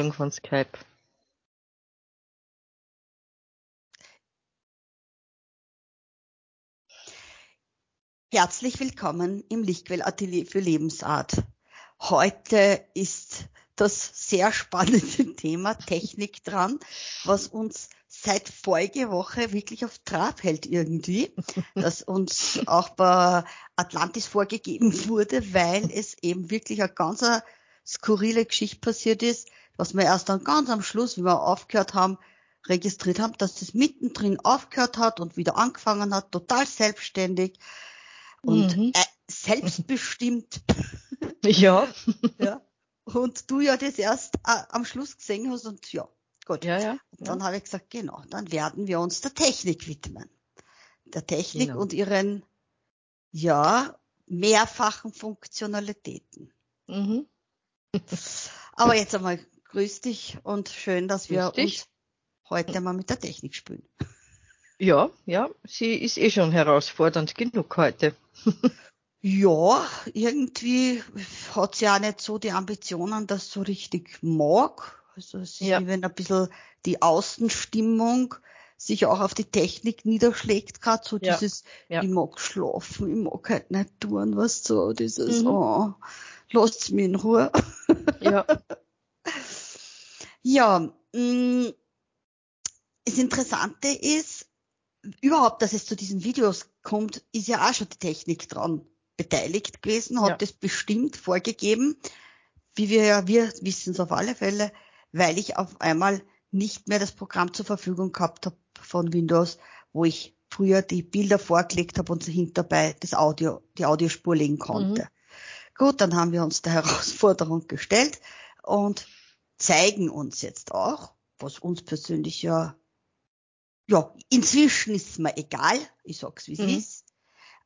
Einstellung von Skype. Herzlich willkommen im Lichtquell Atelier für Lebensart. Heute ist das sehr spannende Thema Technik dran, was uns seit Folgewoche wirklich auf Trab hält irgendwie, das uns auch bei Atlantis vorgegeben wurde, weil es eben wirklich eine ganz skurrile Geschichte passiert ist, was wir erst dann ganz am Schluss, wie wir aufgehört haben, registriert haben, dass das mittendrin aufgehört hat und wieder angefangen hat, total selbstständig und mhm. äh, selbstbestimmt. Ja. ja. Und du ja das erst äh, am Schluss gesehen hast und ja, gut. Ja, ja. Und dann ja. habe ich gesagt, genau, dann werden wir uns der Technik widmen. Der Technik genau. und ihren, ja, mehrfachen Funktionalitäten. Mhm. Aber jetzt einmal grüß dich und schön, dass wir uns heute mal mit der Technik spielen. Ja, ja, sie ist eh schon herausfordernd genug heute. ja, irgendwie hat sie auch nicht so die Ambitionen, dass so richtig mag. Also es ist ja. wenn ein bisschen die Außenstimmung sich auch auf die Technik niederschlägt, gerade so ja. dieses, ja. ich mag schlafen, ich mag halt nicht tun, was so, dieses, mhm. oh, lasst's mich in Ruhe. Ja. ja, mh, mm, das Interessante ist, überhaupt, dass es zu diesen Videos kommt, ist ja auch schon die Technik dran beteiligt gewesen, hat ja. das bestimmt vorgegeben, wie wir ja, wir wissen es auf alle Fälle, weil ich auf einmal nicht mehr das Programm zur Verfügung gehabt habe von Windows, wo ich früher die Bilder vorgelegt habe und hinterbei das Audio, die Audiospur legen konnte. Mhm. Gut, dann haben wir uns der Herausforderung gestellt und zeigen uns jetzt auch, was uns persönlich ja ja, inzwischen ist es mir egal, ich sag's wie es mhm. ist.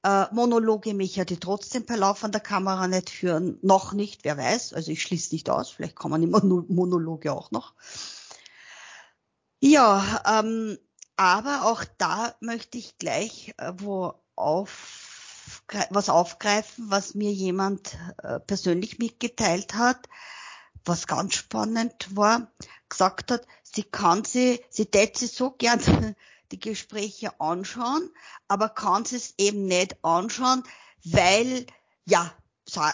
Äh, Monologe mich ja die trotzdem per Lauf an der Kamera nicht führen, noch nicht, wer weiß, also ich schließe nicht aus, vielleicht kann man die Monologe auch noch. Ja, ähm, aber auch da möchte ich gleich äh, wo auf, was aufgreifen, was mir jemand äh, persönlich mitgeteilt hat, was ganz spannend war, gesagt hat, sie kann sie, sie tät sie so gern die Gespräche anschauen, aber kann sie es eben nicht anschauen, weil, ja,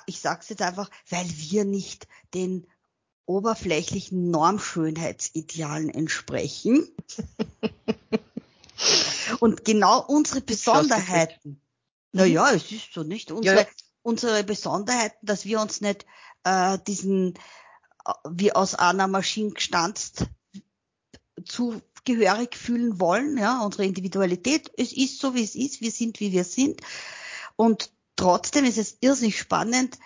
ich sag's jetzt einfach, weil wir nicht den oberflächlichen Normschönheitsidealen entsprechen. Und genau unsere Besonderheiten. Naja, es ist so nicht. Unsere, ja. unsere Besonderheiten, dass wir uns nicht äh, diesen wie aus einer Maschine gestanzt zugehörig fühlen wollen, ja, unsere Individualität. Es ist so, wie es ist. Wir sind, wie wir sind. Und trotzdem ist es irrsinnig spannend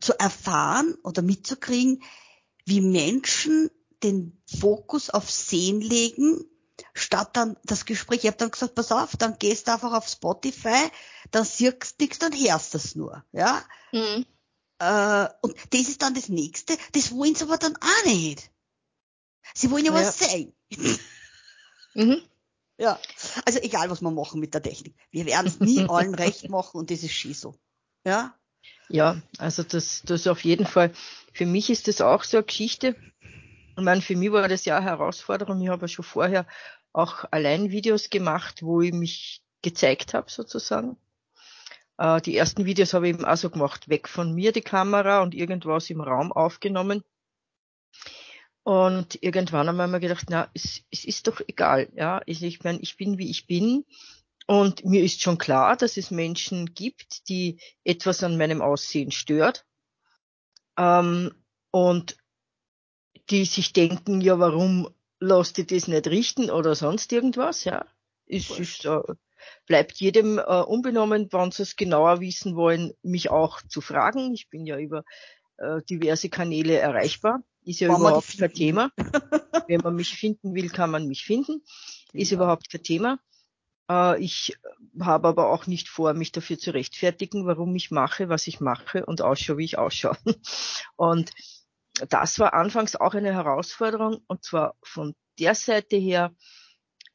zu erfahren oder mitzukriegen, wie Menschen den Fokus auf Sehen legen, statt dann das Gespräch. Ich habe dann gesagt, pass auf, dann gehst du einfach auf Spotify, dann siehst du nichts, dann hörst du es nur. Ja? Mhm. Äh, und das ist dann das Nächste. Das wollen sie aber dann auch nicht. Sie wollen ja, ja. was sehen. Mhm. Ja, also egal, was wir machen mit der Technik. Wir werden es nie allen recht machen und das ist schön so. Ja? Ja, also das, das auf jeden Fall. Für mich ist das auch so eine Geschichte. Ich meine, für mich war das ja eine Herausforderung. Ich habe ja schon vorher auch allein Videos gemacht, wo ich mich gezeigt habe, sozusagen. Äh, die ersten Videos habe ich eben auch so gemacht, weg von mir die Kamera und irgendwas im Raum aufgenommen. Und irgendwann haben wir mir gedacht, na, es, es ist doch egal, ja. Ich, ich meine, ich bin wie ich bin. Und mir ist schon klar, dass es Menschen gibt, die etwas an meinem Aussehen stört. Ähm, und die sich denken, ja, warum lässt du das nicht richten oder sonst irgendwas, ja. Es ist, äh, bleibt jedem äh, unbenommen, wenn sie es genauer wissen wollen, mich auch zu fragen. Ich bin ja über äh, diverse Kanäle erreichbar. Ist ja Wollen überhaupt kein Thema. Wenn man mich finden will, kann man mich finden. Genau. Ist überhaupt kein Thema. Äh, ich habe aber auch nicht vor, mich dafür zu rechtfertigen, warum ich mache, was ich mache und ausschaue, wie ich ausschaue. Und das war anfangs auch eine Herausforderung und zwar von der Seite her,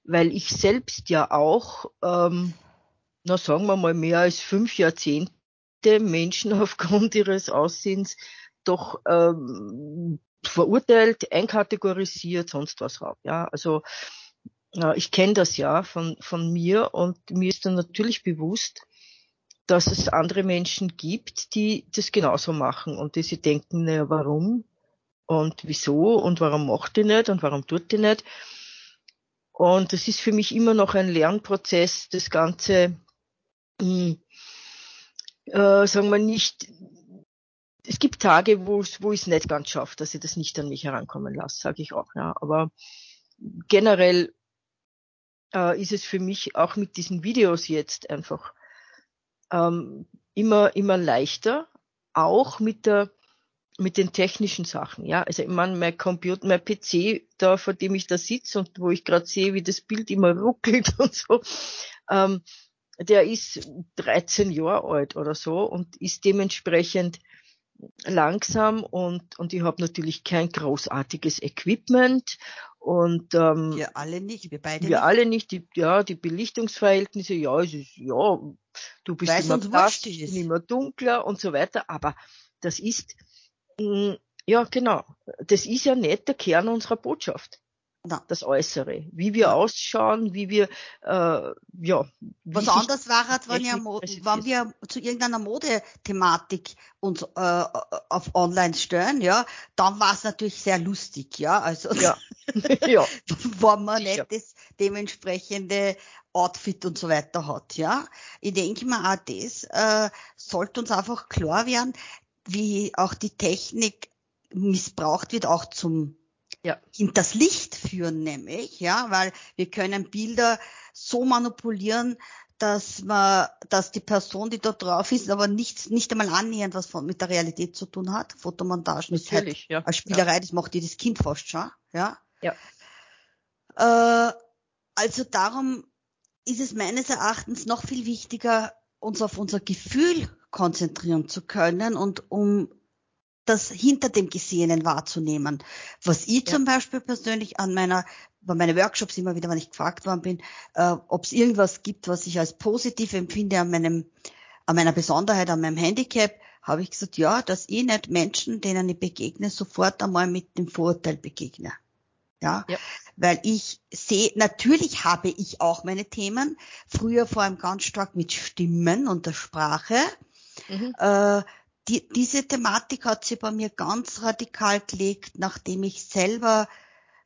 weil ich selbst ja auch, ähm, na sagen wir mal, mehr als fünf Jahrzehnte Menschen aufgrund ihres Aussehens doch ähm, verurteilt, einkategorisiert, sonst was habe. Ja, also äh, ich kenne das ja von, von mir und mir ist dann natürlich bewusst, dass es andere Menschen gibt, die das genauso machen und die sich denken, naja, warum und wieso und warum macht die nicht und warum tut die nicht. Und das ist für mich immer noch ein Lernprozess, das Ganze, mh, hm, äh, sagen wir nicht, es gibt Tage, wo, wo ich es nicht ganz schaffe, dass ich das nicht an mich herankommen lasse, sage ich auch. Ja. Aber generell äh, ist es für mich auch mit diesen Videos jetzt einfach ähm, immer, immer leichter, auch mit der mit den technischen Sachen, ja. Also ich meine, mein Computer, mein PC, da vor dem ich da sitze und wo ich gerade sehe, wie das Bild immer ruckelt und so, ähm, der ist 13 Jahre alt oder so und ist dementsprechend langsam und, und ich habe natürlich kein großartiges Equipment und ähm, wir alle nicht, wir beide wir nicht. alle nicht, die, ja, die Belichtungsverhältnisse, ja, es ist, ja, du bist Weil's immer blass, bin immer dunkler und so weiter, aber das ist, ja genau, das ist ja nicht der Kern unserer Botschaft Na. das Äußere, wie wir Ja. ausschauen, wie wir, äh, ja. Was anders war, hat, wenn, ja, wenn wir zu irgendeiner Modethematik uns äh, auf online stellen, ja, dann war es natürlich sehr lustig, ja. Also Ja, ja, wenn man Sicher. nicht das dementsprechende Outfit und so weiter hat, ja. Ich denke mal auch das äh, sollte uns einfach klar werden, wie auch die Technik missbraucht wird, auch zum Ja. hinters Licht führen, nämlich, ja, weil wir können Bilder so manipulieren, dass man, dass die Person, die da drauf ist, aber nichts, nicht einmal annähernd was von, mit der Realität zu tun hat. Fotomontagen ist halt ja. eine Spielerei, das macht jedes Kind fast schon, ja. Ja. Äh, also darum ist es meines Erachtens noch viel wichtiger, uns auf unser Gefühl konzentrieren zu können und um das hinter dem Gesehenen wahrzunehmen. Was ich Ja. zum Beispiel persönlich an meiner, bei meinen Workshops immer wieder, wenn ich gefragt worden bin, äh, ob es irgendwas gibt, was ich als positiv empfinde an meinem, an meiner Besonderheit, an meinem Handicap, habe ich gesagt, ja, dass ich nicht Menschen, denen ich begegne, sofort einmal mit dem Vorurteil begegne. Ja, Ja. weil ich sehe, natürlich habe ich auch meine Themen, früher vor allem ganz stark mit Stimmen und der Sprache. Mhm. Äh, die, diese Thematik hat sich bei mir ganz radikal gelegt, nachdem ich selber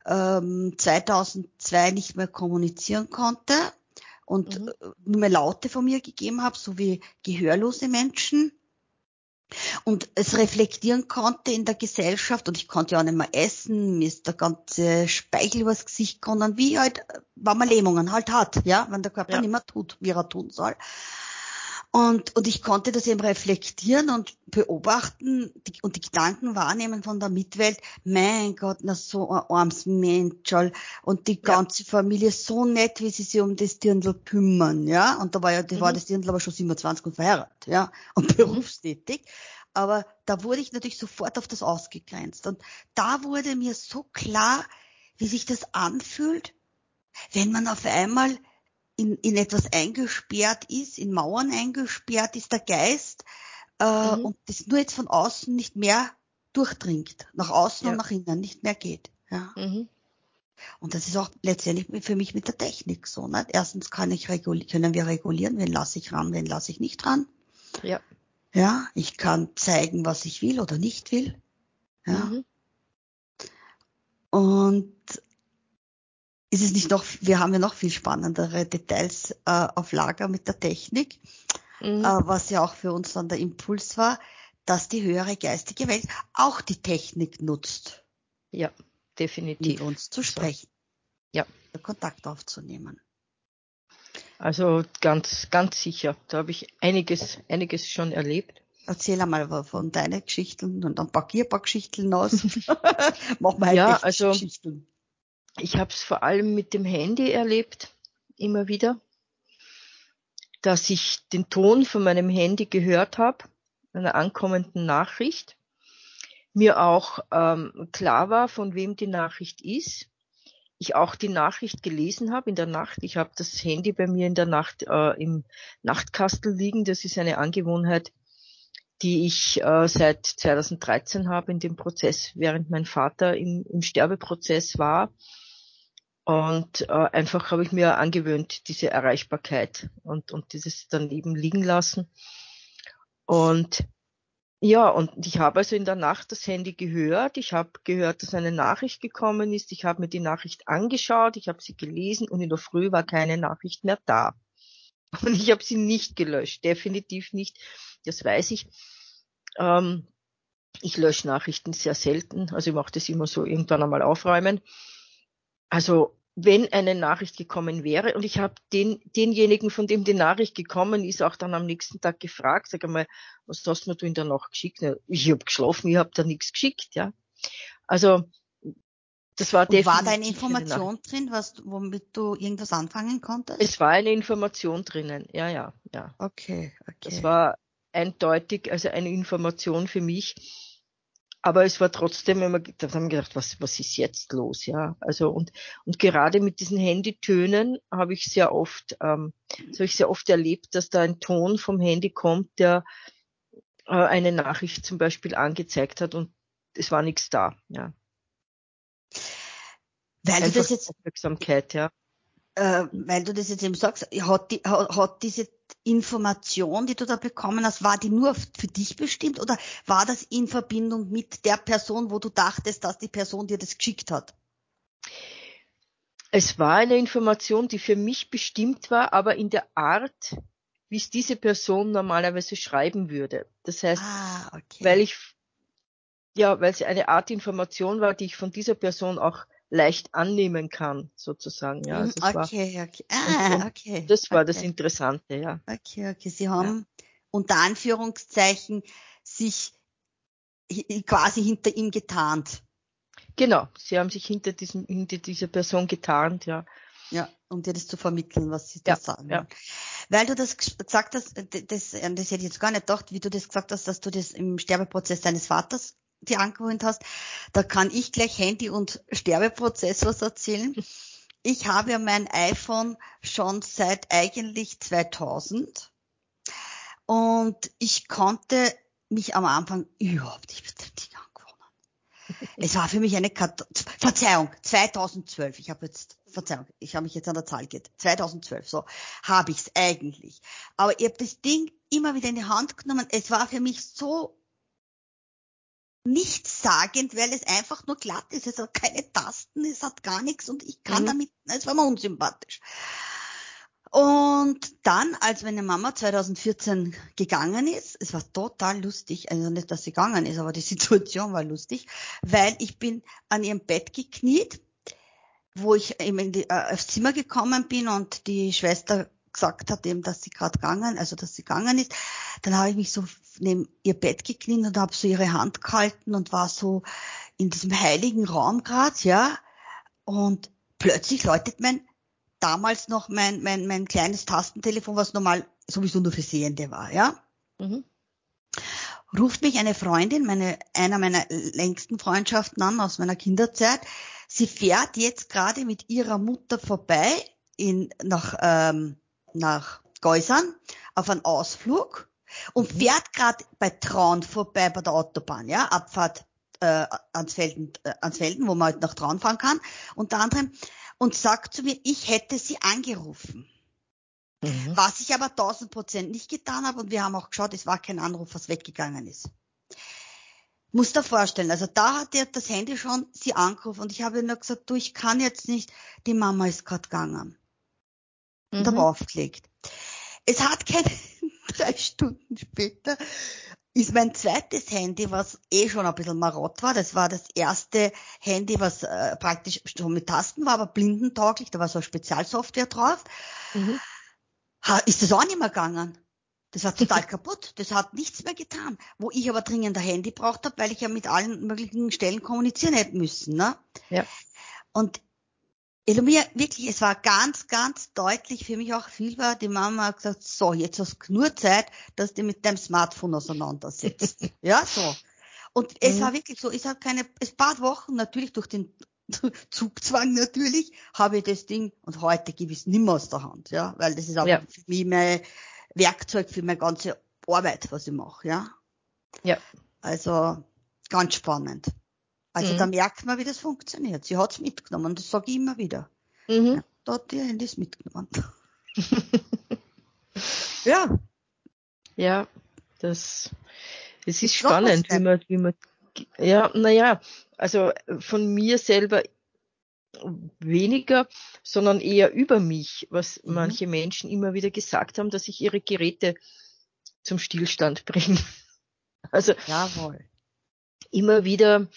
ähm, 2002 nicht mehr kommunizieren konnte und Mhm. äh, nur mehr Laute von mir gegeben habe, so wie gehörlose Menschen. Und es reflektieren konnte in der Gesellschaft und ich konnte ja auch nicht mehr essen, mir ist der ganze Speichel übers Gesicht gekommen, wie halt, äh, wenn man Lähmungen halt hat, ja, wenn der Körper Ja. nicht mehr tut, wie er tun soll. Und, und ich konnte das eben reflektieren und beobachten die, und die Gedanken wahrnehmen von der Mitwelt. Mein Gott, na so ein armes Menschel. Und die Ja. ganze Familie so nett, wie sie sich um das Dirndl kümmern, ja. Und da war ja, da war Mhm. das Dirndl aber schon 27 und verheiratet, ja. Und berufstätig. Aber da wurde ich natürlich sofort auf das ausgegrenzt. Und da wurde mir so klar, wie sich das anfühlt, wenn man auf einmal in, in etwas eingesperrt ist, in Mauern eingesperrt ist der Geist äh, Mhm. und das nur jetzt von außen nicht mehr durchdringt, nach außen Ja. und nach innen nicht mehr geht. Ja. Mhm. Und das ist auch letztendlich für mich mit der Technik so. Nicht? Erstens kann ich können wir regulieren, wen lasse ich ran, wen lasse ich nicht ran. Ja. Ja, ich kann zeigen, was ich will oder nicht will. Ja. Mhm. Und ist es nicht noch, wir haben ja noch viel spannendere Details äh, auf Lager mit der Technik, Mhm. äh, was ja auch für uns dann der Impuls war, dass die höhere geistige Welt auch die Technik nutzt, Ja, mit definitiv. uns zu So. sprechen, Ja. Kontakt aufzunehmen. Also ganz, ganz sicher. Da habe ich einiges, einiges schon erlebt. Erzähl einmal von deinen Geschichten und dann pack ich ein paar Geschichten aus. Machen wir halt Ja, also- Geschichten. Ich habe es vor allem mit dem Handy erlebt, immer wieder, dass ich den Ton von meinem Handy gehört habe, einer ankommenden Nachricht, mir auch ähm, klar war, von wem die Nachricht ist. Ich auch die Nachricht gelesen habe in der Nacht. Ich habe das Handy bei mir in der Nacht äh, im Nachtkastel liegen. Das ist eine Angewohnheit, die ich äh, seit 2013 habe in dem Prozess, während mein Vater im, im Sterbeprozess war. Und äh, einfach habe ich mir angewöhnt, diese Erreichbarkeit und, und dieses daneben liegen lassen. Und ja, und ich habe also in der Nacht das Handy gehört. Ich habe gehört, dass eine Nachricht gekommen ist. Ich habe mir die Nachricht angeschaut, ich habe sie gelesen und in der Früh war keine Nachricht mehr da. Und ich habe sie nicht gelöscht, definitiv nicht. Das weiß ich. Ähm, ich lösche Nachrichten sehr selten, also ich mache das immer so irgendwann einmal aufräumen. Also wenn eine Nachricht gekommen wäre und ich habe den, denjenigen, von dem die Nachricht gekommen ist, auch dann am nächsten Tag gefragt, sag einmal, was hast du in der Nacht geschickt? Ich habe geschlafen, ich habe da nichts geschickt, ja. Also das war definitiv. War da eine Information drin, was, womit du irgendwas anfangen konntest? Es war eine Information drinnen, ja, ja, ja. Okay, okay. Das war eindeutig, also eine Information für mich aber es war trotzdem immer, da haben wir gedacht, was, was ist jetzt los, ja? Also und und gerade mit diesen Handytönen habe ich sehr oft, ähm, so habe ich sehr oft erlebt, dass da ein Ton vom Handy kommt, der äh, eine Nachricht zum Beispiel angezeigt hat und es war nichts da, ja. Weil Einfach du das jetzt Aufmerksamkeit, ja. Äh, weil du das jetzt eben sagst, hat, die, hat, hat diese Information, die du da bekommen hast, war die nur für dich bestimmt oder war das in Verbindung mit der Person, wo du dachtest, dass die Person dir das geschickt hat? Es war eine Information, die für mich bestimmt war, aber in der Art, wie es diese Person normalerweise schreiben würde. Das heißt, ah, okay. weil ich, ja, weil es eine Art Information war, die ich von dieser Person auch leicht annehmen kann, sozusagen. Ja, also okay, war, okay. Ah, okay. Das war okay. das Interessante, ja. Okay, okay. Sie haben ja. unter Anführungszeichen sich quasi hinter ihm getarnt. Genau, sie haben sich hinter diesem, hinter dieser Person getarnt, ja. Ja, um dir das zu vermitteln, was sie da sagen. Ja. Weil du das gesagt hast, das, das hätte ich jetzt gar nicht gedacht, wie du das gesagt hast, dass du das im Sterbeprozess deines Vaters die angewöhnt hast, da kann ich gleich Handy und Sterbeprozess was erzählen. Ich habe ja mein iPhone schon seit eigentlich 2000 und ich konnte mich am Anfang überhaupt nicht mit dem Ding angewohnen. Es war für mich eine Kat Verzeihung, 2012. Ich habe jetzt Verzeihung, ich habe mich jetzt an der Zahl geht. 2012, so habe ich es eigentlich. Aber ich habe das Ding immer wieder in die Hand genommen. Es war für mich so nichtssagend, weil es einfach nur glatt ist. Es hat keine Tasten, es hat gar nichts und ich kann mhm. damit, es war mir unsympathisch. Und dann, als meine Mama 2014 gegangen ist, es war total lustig, also nicht, dass sie gegangen ist, aber die Situation war lustig, weil ich bin an ihrem Bett gekniet, wo ich eben in die, äh, aufs Zimmer gekommen bin und die Schwester gesagt hat, eben, dass sie gerade gegangen, also dass sie gegangen ist, dann habe ich mich so neben ihr Bett gekniet und habe so ihre Hand gehalten und war so in diesem heiligen Raum gerade, ja. Und plötzlich läutet mein damals noch mein, mein, mein kleines Tastentelefon, was normal sowieso nur für Sehende war, ja. Mhm. Ruft mich eine Freundin, meine, einer meiner längsten Freundschaften an aus meiner Kinderzeit. Sie fährt jetzt gerade mit ihrer Mutter vorbei in, nach, ähm, nach Geusern auf einen Ausflug und mhm. fährt gerade bei Traun vorbei bei der Autobahn, ja, Abfahrt äh, ans, Felden, äh, ans Felden, wo man halt nach Traun fahren kann, unter anderem, und sagt zu mir, ich hätte sie angerufen. Mhm. Was ich aber 1000 Prozent nicht getan habe und wir haben auch geschaut, es war kein Anruf, was weggegangen ist. Muss dir vorstellen, also da hat er das Handy schon sie angerufen und ich habe nur gesagt, du, ich kann jetzt nicht, die Mama ist gerade gegangen und mhm. habe aufgelegt. Es hat keine drei Stunden später ist mein zweites Handy, was eh schon ein bisschen marott war. Das war das erste Handy, was äh, praktisch schon mit Tasten war, aber blindentauglich. Da war so eine Spezialsoftware drauf. Mhm. Ha, ist das auch nicht mehr gegangen? Das war total kaputt. Das hat nichts mehr getan. Wo ich aber dringend ein Handy braucht habe, weil ich ja mit allen möglichen Stellen kommunizieren hätte müssen. Ne? Ja. Und also mir wirklich, es war ganz, ganz deutlich für mich auch viel war, die Mama hat gesagt, so, jetzt hast du nur Zeit, dass du mit deinem Smartphone auseinandersetzt. ja, so. Und es mhm. war wirklich so, ich habe keine, es paar Wochen natürlich durch den Zugzwang natürlich, habe ich das Ding und heute gebe ich es nimmer aus der Hand, ja, weil das ist auch ja. für mich mein Werkzeug für meine ganze Arbeit, was ich mache, ja. Ja. Also ganz spannend. Also mhm. da merkt man, wie das funktioniert. Sie hat's mitgenommen, das sage ich immer wieder. Mhm. Ja, da hat die Handys mitgenommen. ja. Ja, das, es ist spannend, wie man, wie man, ja, naja, also von mir selber weniger, sondern eher über mich, was mhm. manche Menschen immer wieder gesagt haben, dass ich ihre Geräte zum Stillstand bringe. Also Jawohl. immer wieder,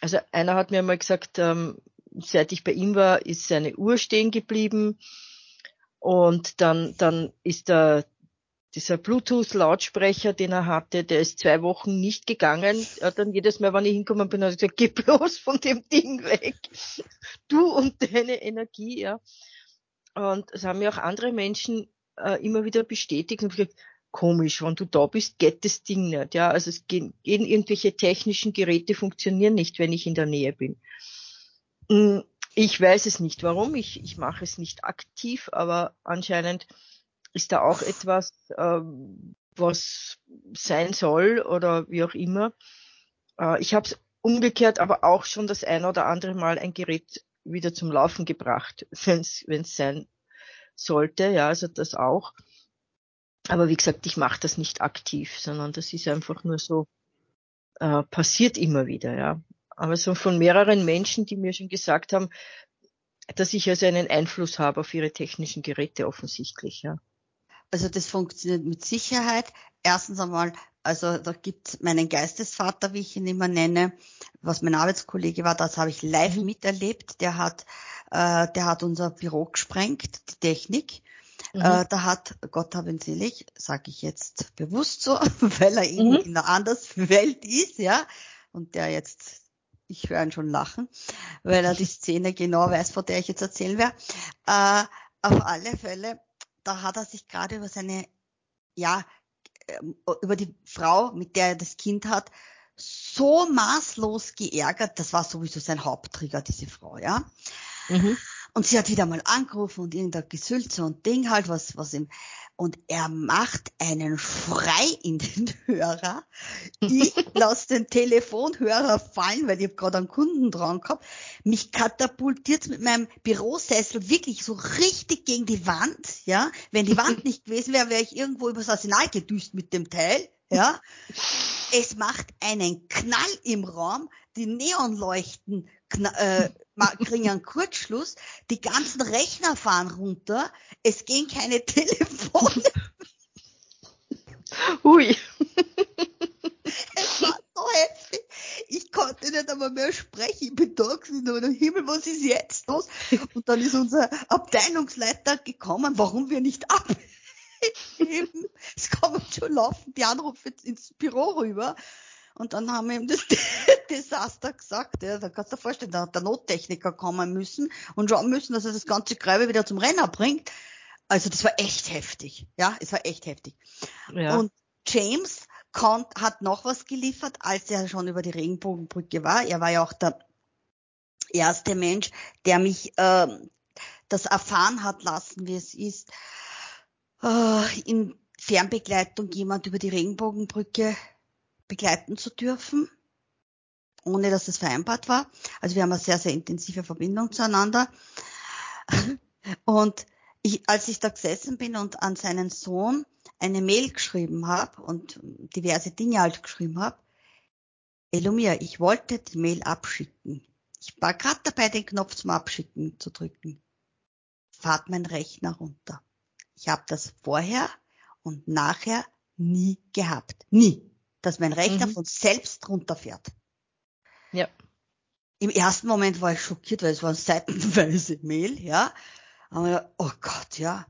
also einer hat mir mal gesagt, ähm, seit ich bei ihm war, ist seine Uhr stehen geblieben und dann, dann ist der dieser Bluetooth-Lautsprecher, den er hatte, der ist zwei Wochen nicht gegangen. Er hat dann jedes Mal, wenn ich hinkommen bin, hat er gesagt, geh bloß von dem Ding weg. Du und deine Energie, ja. Und das haben mir auch andere Menschen äh, immer wieder bestätigt und gesagt, komisch, wenn du da bist, geht das Ding nicht. Ja, also es gehen, gehen irgendwelche technischen Geräte funktionieren nicht, wenn ich in der Nähe bin. Hm, ich weiß es nicht, warum. Ich, ich mache es nicht aktiv, aber anscheinend ist da auch etwas, ähm, was sein soll oder wie auch immer. Äh, ich habe es umgekehrt aber auch schon das ein oder andere Mal ein Gerät wieder zum Laufen gebracht, wenn es sein sollte. Ja, also das auch. Aber wie gesagt, ich mache das nicht aktiv, sondern das ist einfach nur so, äh, passiert immer wieder, ja. Aber so von mehreren Menschen, die mir schon gesagt haben, dass ich also einen Einfluss habe auf ihre technischen Geräte offensichtlich, ja. Also das funktioniert mit Sicherheit. Erstens einmal, also da gibt meinen Geistesvater, wie ich ihn immer nenne, was mein Arbeitskollege war, das habe ich live mhm. miterlebt. Der hat, äh, der hat unser Büro gesprengt, die Technik. Mhm. Äh, da hat, Gott hab ihn selig, sage ich jetzt bewusst so, weil er mhm. in einer anderen Welt ist, ja, und der jetzt, ich höre ihn schon lachen, weil er die Szene genau weiß, von der ich jetzt erzählen werde. Äh, auf alle Fälle da hat er sich gerade über seine, ja, ähm, über die Frau, mit der er das Kind hat, so maßlos geärgert. Das war sowieso sein Haupttrigger, diese Frau, ja. Mhm. Und sie hat wieder mal angerufen und irgendein Gesülze und Ding halt, was, was ihm, und er macht einen Schrei in den Hörer. Ich lasse den Telefonhörer fallen, weil ich habe gerade einen Kunden dran gehabt. Mich katapultiert mit meinem Bürosessel wirklich so richtig gegen die Wand. Ja, wenn die Wand nicht gewesen wäre, wäre ich irgendwo übers Arsenal gedüst mit dem Teil. Ja, es macht einen Knall im Raum. Die Neonleuchten äh, kriegen einen Kurzschluss, die ganzen Rechner fahren runter, es gehen keine Telefone. Ui. Es war so heftig. Ich konnte nicht einmal mehr sprechen. Ich bin da gewesen, aber Himmel, was ist jetzt los? Und dann ist unser Abteilungsleiter gekommen, warum wir nicht abheben. Es kommen schon laufen die Anrufe ins Büro rüber. Und dann haben wir ihm das Desaster gesagt. Ja, da kannst du dir vorstellen, da hat der Nottechniker kommen müssen und schauen müssen, dass er das ganze Gräbe wieder zum Renner bringt. Also das war echt heftig. Ja, es war echt heftig. Ja. Und James konnt, hat noch was geliefert, als er schon über die Regenbogenbrücke war. Er war ja auch der erste Mensch, der mich äh, das erfahren hat lassen, wie es ist, äh, in Fernbegleitung jemand über die Regenbogenbrücke begleiten zu dürfen, ohne dass es vereinbart war. Also wir haben eine sehr, sehr intensive Verbindung zueinander. Und ich, als ich da gesessen bin und an seinen Sohn eine Mail geschrieben habe und diverse Dinge halt geschrieben habe, Elumia, ich wollte die Mail abschicken. Ich war gerade dabei, den Knopf zum Abschicken zu drücken. Fahrt mein Rechner runter. Ich habe das vorher und nachher nie gehabt. Nie dass mein Rechner mhm. von selbst runterfährt. Ja. Im ersten Moment war ich schockiert, weil es war seitenweise Mail, ja. Aber oh Gott, ja.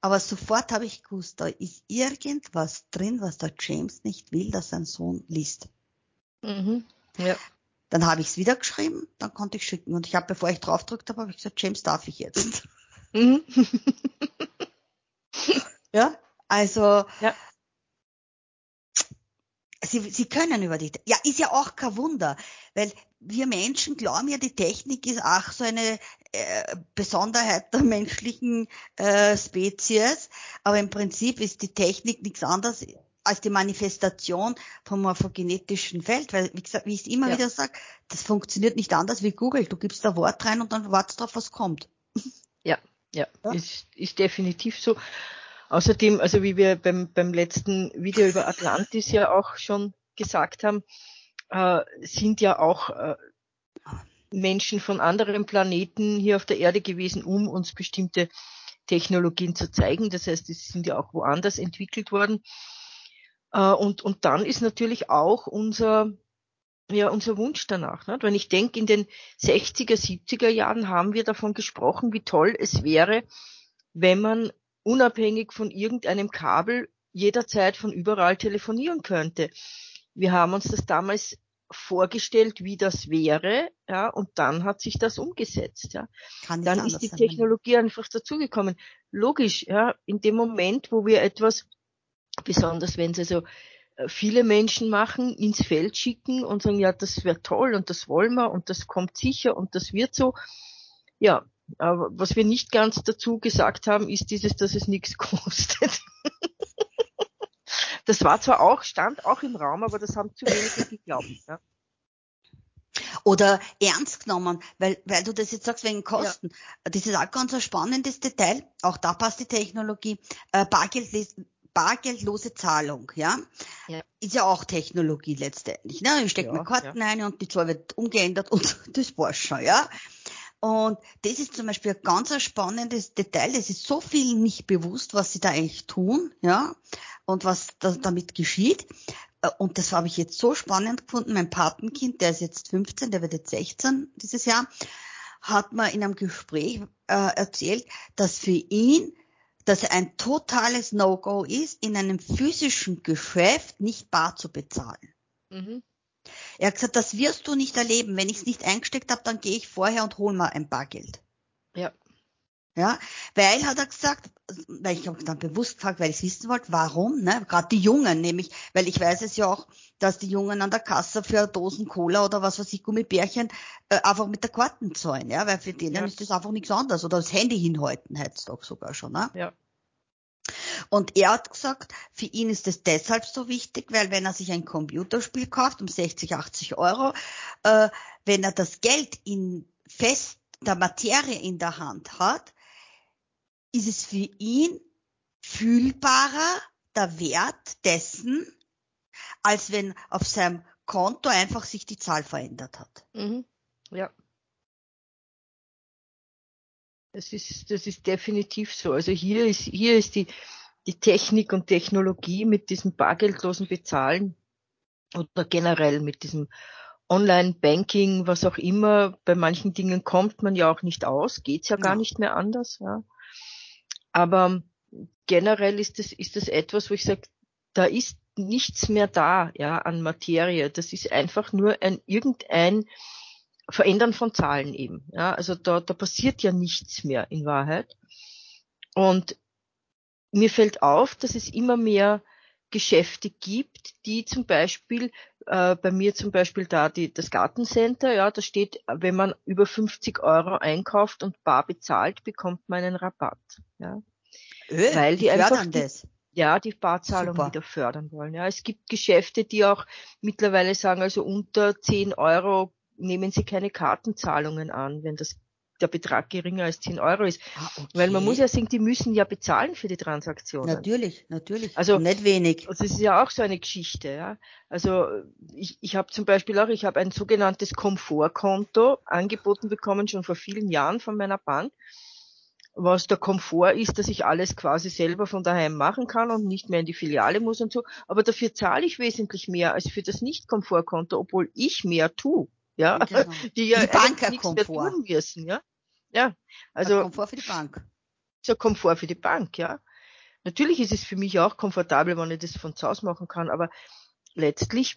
Aber sofort habe ich gewusst, da ist irgendwas drin, was der James nicht will, dass sein Sohn liest. Mhm. Ja. Dann habe ich es wieder geschrieben, dann konnte ich schicken. Und ich habe, bevor ich draufgedrückt habe, habe ich gesagt, James, darf ich jetzt? Mhm. ja, also ja sie, sie können über die, ja, ist ja auch kein Wunder, weil wir Menschen glauben ja, die Technik ist auch so eine äh, Besonderheit der menschlichen äh, Spezies, aber im Prinzip ist die Technik nichts anderes als die Manifestation vom morphogenetischen Feld, weil wie gesagt, wie ich es immer ja. wieder sage, das funktioniert nicht anders wie Google. Du gibst da Wort rein und dann wartest drauf, was kommt. Ja, ja, ja. Ist, ist definitiv so. Außerdem, also wie wir beim, beim letzten Video über Atlantis ja auch schon gesagt haben, äh, sind ja auch äh, Menschen von anderen Planeten hier auf der Erde gewesen, um uns bestimmte Technologien zu zeigen. Das heißt, die sind ja auch woanders entwickelt worden. Äh, und, und dann ist natürlich auch unser, ja, unser Wunsch danach. Nicht? Wenn ich denke, in den 60er, 70er Jahren haben wir davon gesprochen, wie toll es wäre, wenn man unabhängig von irgendeinem Kabel jederzeit von überall telefonieren könnte. Wir haben uns das damals vorgestellt, wie das wäre, ja, und dann hat sich das umgesetzt, ja. Kann dann ist die Technologie sein. einfach dazugekommen. Logisch, ja, in dem Moment, wo wir etwas, besonders wenn es also äh, viele Menschen machen, ins Feld schicken und sagen, ja, das wäre toll und das wollen wir und das kommt sicher und das wird so. Ja, aber was wir nicht ganz dazu gesagt haben, ist dieses, dass es nichts kostet. Das war zwar auch, stand auch im Raum, aber das haben zu wenige geglaubt. Ja. Oder ernst genommen, weil, weil du das jetzt sagst wegen Kosten. Ja. Das ist auch ganz ein spannendes Detail. Auch da passt die Technologie. Äh, Bargeld, bargeldlose Zahlung, ja? ja? Ist ja auch Technologie letztendlich. Ne? Ich stecke ja, mir Karten ja. ein und die Zahl wird umgeändert und das war's schon, ja? Und das ist zum Beispiel ein ganz spannendes Detail. Es ist so viel nicht bewusst, was sie da eigentlich tun, ja, und was da, damit geschieht. Äh, und das habe ich jetzt so spannend gefunden. Mein Patenkind, der ist jetzt 15, der wird jetzt 16 dieses Jahr, hat mir in einem Gespräch äh, erzählt, dass für ihn das ein totales No-Go ist, in einem physischen Geschäft nicht bar zu bezahlen. Mhm. Er hat gesagt, das wirst du nicht erleben. Wenn ich es nicht eingesteckt habe, dann gehe ich vorher und hole mal ein Bargeld. Ja. Ja, weil hat er gesagt, weil ich habe dann bewusst gefragt, weil ich wissen wollte, warum, ne? Gerade die Jungen, nämlich, weil ich weiß es ja auch, dass die Jungen an der Kasse für Dosen Cola oder was weiß ich, Gummibärchen äh, einfach mit der Karten zahlen, ja, weil für denen ja. ist das einfach nichts anderes. Oder das Handy hinhalten heutzutage sogar schon, ne? Ja. Und er hat gesagt, für ihn ist es deshalb so wichtig, weil wenn er sich ein Computerspiel kauft um 60, 80 Euro, äh, wenn er das Geld in fest der Materie in der Hand hat, ist es für ihn fühlbarer der Wert dessen, als wenn auf seinem Konto einfach sich die Zahl verändert hat. Mhm. Ja. Das ist, das ist definitiv so. Also hier ist, hier ist die, die Technik und Technologie mit diesem bargeldlosen Bezahlen oder generell mit diesem Online-Banking, was auch immer, bei manchen Dingen kommt man ja auch nicht aus, geht's ja gar ja. nicht mehr anders. Ja. Aber generell ist das, ist das etwas, wo ich sage, da ist nichts mehr da, ja, an Materie. Das ist einfach nur ein irgendein Verändern von Zahlen eben. Ja, also da, da passiert ja nichts mehr in Wahrheit. Und mir fällt auf, dass es immer mehr Geschäfte gibt, die zum Beispiel, äh, bei mir zum Beispiel da die, das Gartencenter, ja, da steht, wenn man über 50 Euro einkauft und bar bezahlt, bekommt man einen Rabatt. Ja. Öh, Weil die, die einfach die, das. ja, die Barzahlung Super. wieder fördern wollen. Ja, es gibt Geschäfte, die auch mittlerweile sagen, also unter 10 Euro nehmen sie keine Kartenzahlungen an, wenn das der Betrag geringer als 10 Euro ist. Ah, okay. Weil man muss ja sagen, die müssen ja bezahlen für die Transaktionen. Natürlich, natürlich. Also nicht wenig. Das ist ja auch so eine Geschichte. Ja. Also ich, ich habe zum Beispiel auch, ich habe ein sogenanntes Komfortkonto angeboten bekommen, schon vor vielen Jahren von meiner Bank was der Komfort ist, dass ich alles quasi selber von daheim machen kann und nicht mehr in die Filiale muss und so. Aber dafür zahle ich wesentlich mehr als für das Nicht-Komfortkonto, obwohl ich mehr tue ja, genau. die ja die Bank nichts mehr tun müssen, ja. Ja, also. Der Komfort für die Bank. So Komfort für die Bank, ja. Natürlich ist es für mich auch komfortabel, wenn ich das von zu Hause machen kann, aber letztlich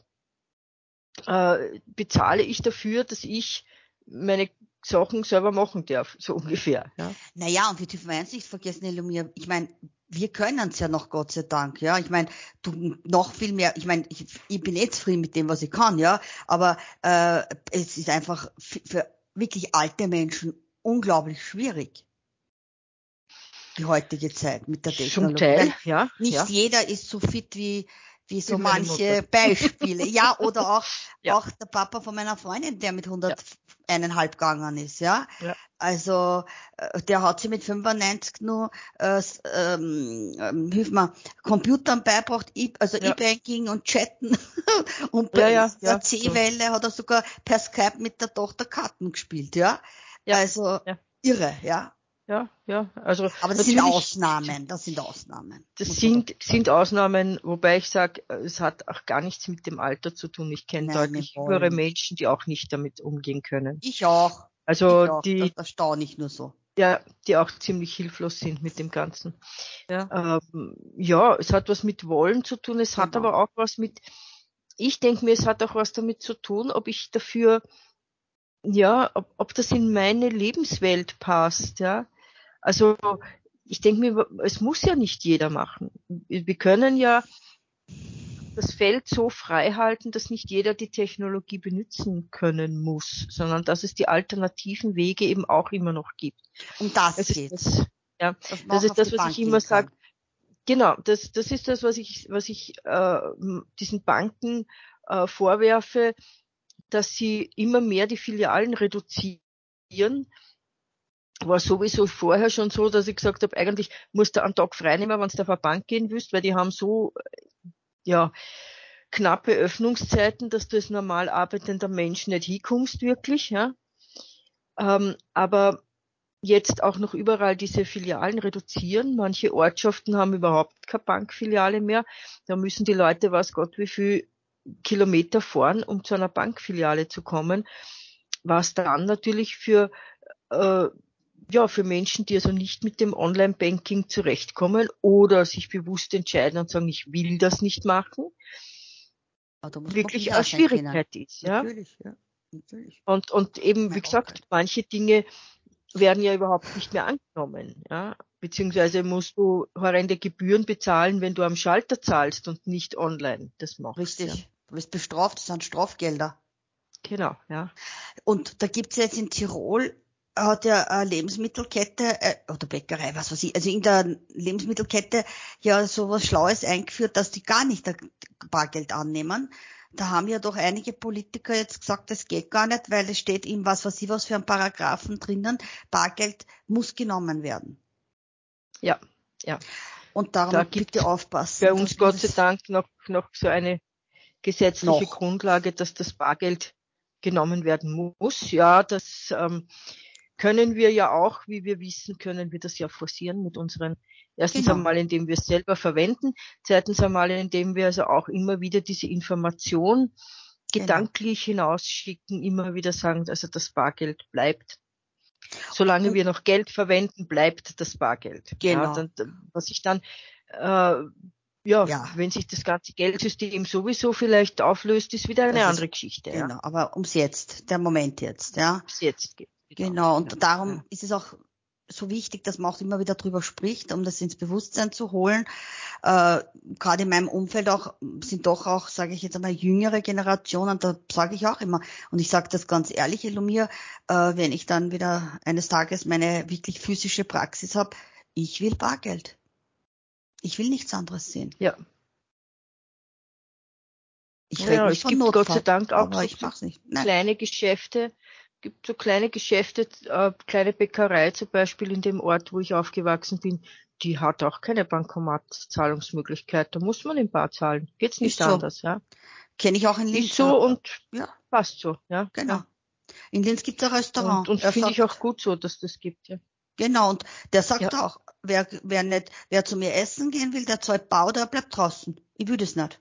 äh, bezahle ich dafür, dass ich meine Sachen selber machen darf, so ungefähr. Ja. Naja, und wir dürfen eins nicht vergessen, Elomir, ich meine, wir können es ja noch, Gott sei Dank, ja. Ich meine, du noch viel mehr, ich meine, ich, ich bin jetzt zufrieden mit dem, was ich kann, ja, aber äh, es ist einfach für wirklich alte Menschen unglaublich schwierig. Die heutige Zeit mit der Technologie. Zum Teil, ja. Nicht ja. jeder ist so fit wie wie so manche Beispiele. Ja, oder auch, Ja. auch der Papa von meiner Freundin, der mit 101,5 gegangen ist, ja. Ja. Also, äh, der hat sich mit 95 nur, äh, ähm, ähm, hilf mir, Computern beibracht, also Ja. E-Banking und Chatten. und bei ja, der C-Welle hat er sogar per Skype mit der Tochter Karten gespielt, ja. Ja, Also, irre, ja. Ja, ja, also Aber das sind Ausnahmen, das sind Ausnahmen. Das sind, sind Ausnahmen, wobei ich sage, es hat auch gar nichts mit dem Alter zu tun. Ich kenne deutlich jüngere Menschen, die auch nicht damit umgehen können. Ich auch. Also ich auch. die, Das, das staune ich nur so. ja, die auch ziemlich hilflos sind mit dem Ganzen. Ja. Ähm, ja, es hat was mit Wollen zu tun, es hat Genau. aber auch was mit, ich denke mir, es hat auch was damit zu tun, ob ich dafür, ja, ob, ob das in meine Lebenswelt passt, ja. Also ich denke mir, es muss ja nicht jeder machen. Wir können ja das Feld so frei halten, dass nicht jeder die Technologie benutzen können muss, sondern dass es die alternativen Wege eben auch immer noch gibt. Um das Das ist geht's. das, ja, das auch ist das, was Bank ich immer sage. Genau, das, das ist das, was ich, was ich äh, diesen Banken äh, vorwerfe, dass sie immer mehr die Filialen reduzieren. War sowieso vorher schon so, dass ich gesagt habe, eigentlich musst du einen Tag freinehmen, wenn du auf eine Bank gehen willst, weil die haben so äh, ja knappe Öffnungszeiten, dass du als normal arbeitender Mensch nicht hinkommst wirklich, ja. Ähm, aber jetzt auch noch überall diese Filialen reduzieren. Manche Ortschaften haben überhaupt keine Bankfiliale mehr. Da müssen die Leute, was Gott, wie viel Kilometer fahren, um zu einer Bankfiliale zu kommen. Was dann natürlich für, äh, ja, für Menschen, die also nicht mit dem Online-Banking zurechtkommen oder sich bewusst entscheiden und sagen, ich will das nicht machen, wirklich eine können. Schwierigkeit ist, ja. Natürlich, ja. Natürlich. Und, und eben, wie gesagt, manche Dinge werden ja überhaupt nicht mehr angenommen, ja. Beziehungsweise musst du horrende Gebühren bezahlen, wenn du am Schalter zahlst und nicht online das machst. Richtig. Ja. Du wirst bestraft, das sind Strafgelder. Genau, ja. Und da gibt's jetzt in Tirol, hat ja eine Lebensmittelkette, äh, oder Bäckerei, was weiß ich, also in der Lebensmittelkette ja sowas Schlaues eingeführt, dass die gar nicht Bargeld annehmen. Da haben ja doch einige Politiker jetzt gesagt, das geht gar nicht, weil es steht ihm was weiß ich was für ein Paragraphen drinnen. Bargeld muss genommen werden. Ja, ja. Und darum Da bitte aufpassen. Bei uns Gott sei Dank noch, noch so eine gesetzliche Noch. Grundlage, dass das Bargeld genommen werden muss. Ja, das ähm, können wir ja auch, wie wir wissen, können wir das ja forcieren mit unseren, erstens Genau. einmal, indem wir es selber verwenden, zweitens einmal, indem wir also auch immer wieder diese Information Genau. gedanklich hinausschicken, immer wieder sagen, also das Bargeld bleibt. Solange Und- wir noch Geld verwenden, bleibt das Bargeld. Genau. Ja, dann, was ich dann, äh, ja, Ja. wenn sich das ganze Geldsystem sowieso vielleicht auflöst, ist wieder eine Das ist- andere Geschichte. Genau, Ja, aber ums Jetzt, der Moment jetzt, ja. bis jetzt geht. Genau, und Ja. darum Ja. ist es auch so wichtig, dass man auch immer wieder drüber spricht, um das ins Bewusstsein zu holen. Äh, Gerade in meinem Umfeld auch sind doch auch, sage ich jetzt einmal, jüngere Generationen, da sage ich auch immer, und ich sage das ganz ehrlich, Elomir, äh, wenn ich dann wieder eines Tages meine wirklich physische Praxis habe, ich will Bargeld. Ich will nichts anderes sehen. Ja. Ich Ja, rede es nicht von gibt Notfall, Gott sei Dank auch so- ich mach's nicht. Nein. kleine Geschäfte, gibt so kleine Geschäfte, äh, kleine Bäckerei zum Beispiel in dem Ort, wo ich aufgewachsen bin, die hat auch keine Bankomatzahlungsmöglichkeit. Da muss man in Bar zahlen. Geht's nicht so. anders, ja. Kenne ich auch in Linz. Ist so und ja, passt so, ja. genau. In Linz gibt's ein Restaurant. Und, und finde ich auch gut so, dass das gibt, ja. Genau, und der sagt Ja. auch, wer, wer nicht, wer zu mir essen gehen will, der zahlt Bau, der bleibt draußen. Ich will das nicht.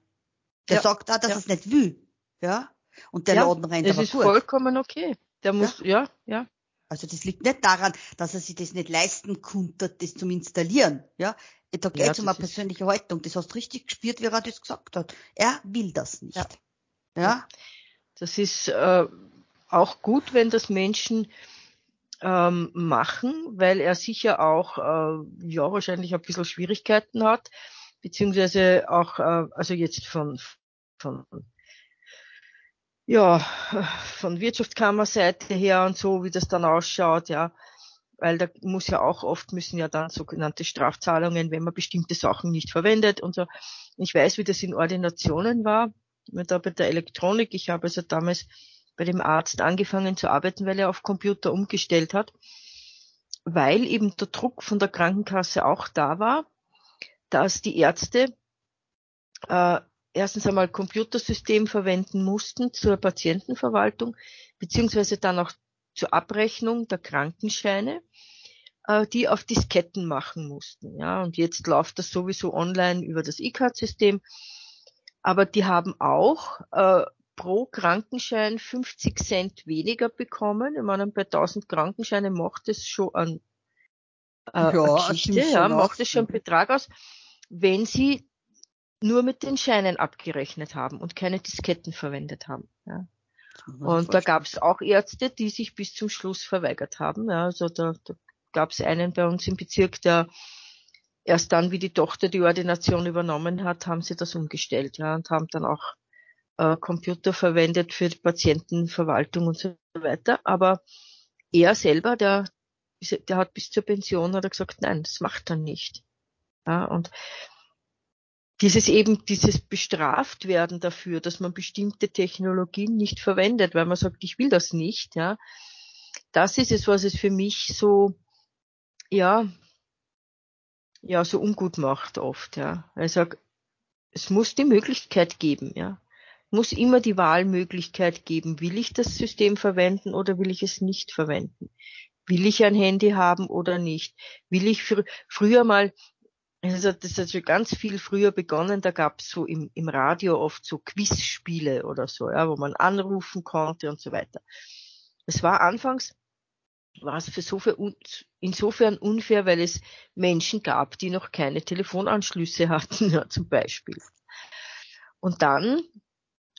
Der Ja. sagt auch, dass Ja. es nicht will. Ja. Und der Laden rennt es aber ist gut. vollkommen okay. Der muss, ja, ja, Also das liegt nicht daran, dass er sich das nicht leisten konnte, das zum Installieren. Ja. Da geht Ja, es um eine persönliche Haltung. Das hast du richtig gespürt, wie er das gesagt hat. Er will das nicht. Ja. Ja. Das ist äh, auch gut, wenn das Menschen ähm, machen, weil er sicher auch äh, ja wahrscheinlich ein bisschen Schwierigkeiten hat, beziehungsweise auch äh, also jetzt von von ja von Wirtschaftskammerseite her und so, wie das dann ausschaut, ja, weil da muss ja auch oft müssen ja dann sogenannte Strafzahlungen, wenn man bestimmte Sachen nicht verwendet und so. Ich weiß, wie das in Ordinationen war, da bei der Elektronik. Ich habe also damals bei dem Arzt angefangen zu arbeiten, weil er auf Computer umgestellt hat, weil eben der Druck von der Krankenkasse auch da war, dass die Ärzte äh, erstens einmal Computersystem verwenden mussten zur Patientenverwaltung, beziehungsweise dann auch zur Abrechnung der Krankenscheine, äh, die auf Disketten machen mussten. Ja, und jetzt läuft das sowieso online über das E-Card-System. Aber die haben auch äh, pro Krankenschein 50 Cent weniger bekommen. Ich meine, bei 1000 Krankenscheinen macht es schon ein, äh, ja, Geschichte, ja, macht es schon einen Betrag aus, wenn sie nur mit den Scheinen abgerechnet haben und keine Disketten verwendet haben. Ja. Und da gab es auch Ärzte, die sich bis zum Schluss verweigert haben. Ja, also da, da gab es einen bei uns im Bezirk, der erst dann, wie die Tochter die Ordination übernommen hat, haben sie das umgestellt, ja, und haben dann auch äh, Computer verwendet für die Patientenverwaltung und so weiter. Aber er selber, der, der hat bis zur Pension hat er gesagt, nein, das macht er nicht. Ja, und dieses eben, dieses bestraft werden dafür, dass man bestimmte Technologien nicht verwendet, weil man sagt, ich will das nicht, ja. Das ist es, was es für mich so, ja, ja, so ungut macht oft, ja. Ich sag, es muss die Möglichkeit geben, ja. Muss immer die Wahlmöglichkeit geben, will ich das System verwenden oder will ich es nicht verwenden? Will ich ein Handy haben oder nicht? Will ich fr früher mal, also das hat schon ganz viel früher begonnen, da gab es so im, im Radio oft so Quizspiele oder so, ja, wo man anrufen konnte und so weiter. Es war anfangs, war es für so viel, insofern unfair, weil es Menschen gab, die noch keine Telefonanschlüsse hatten, ja, zum Beispiel. Und dann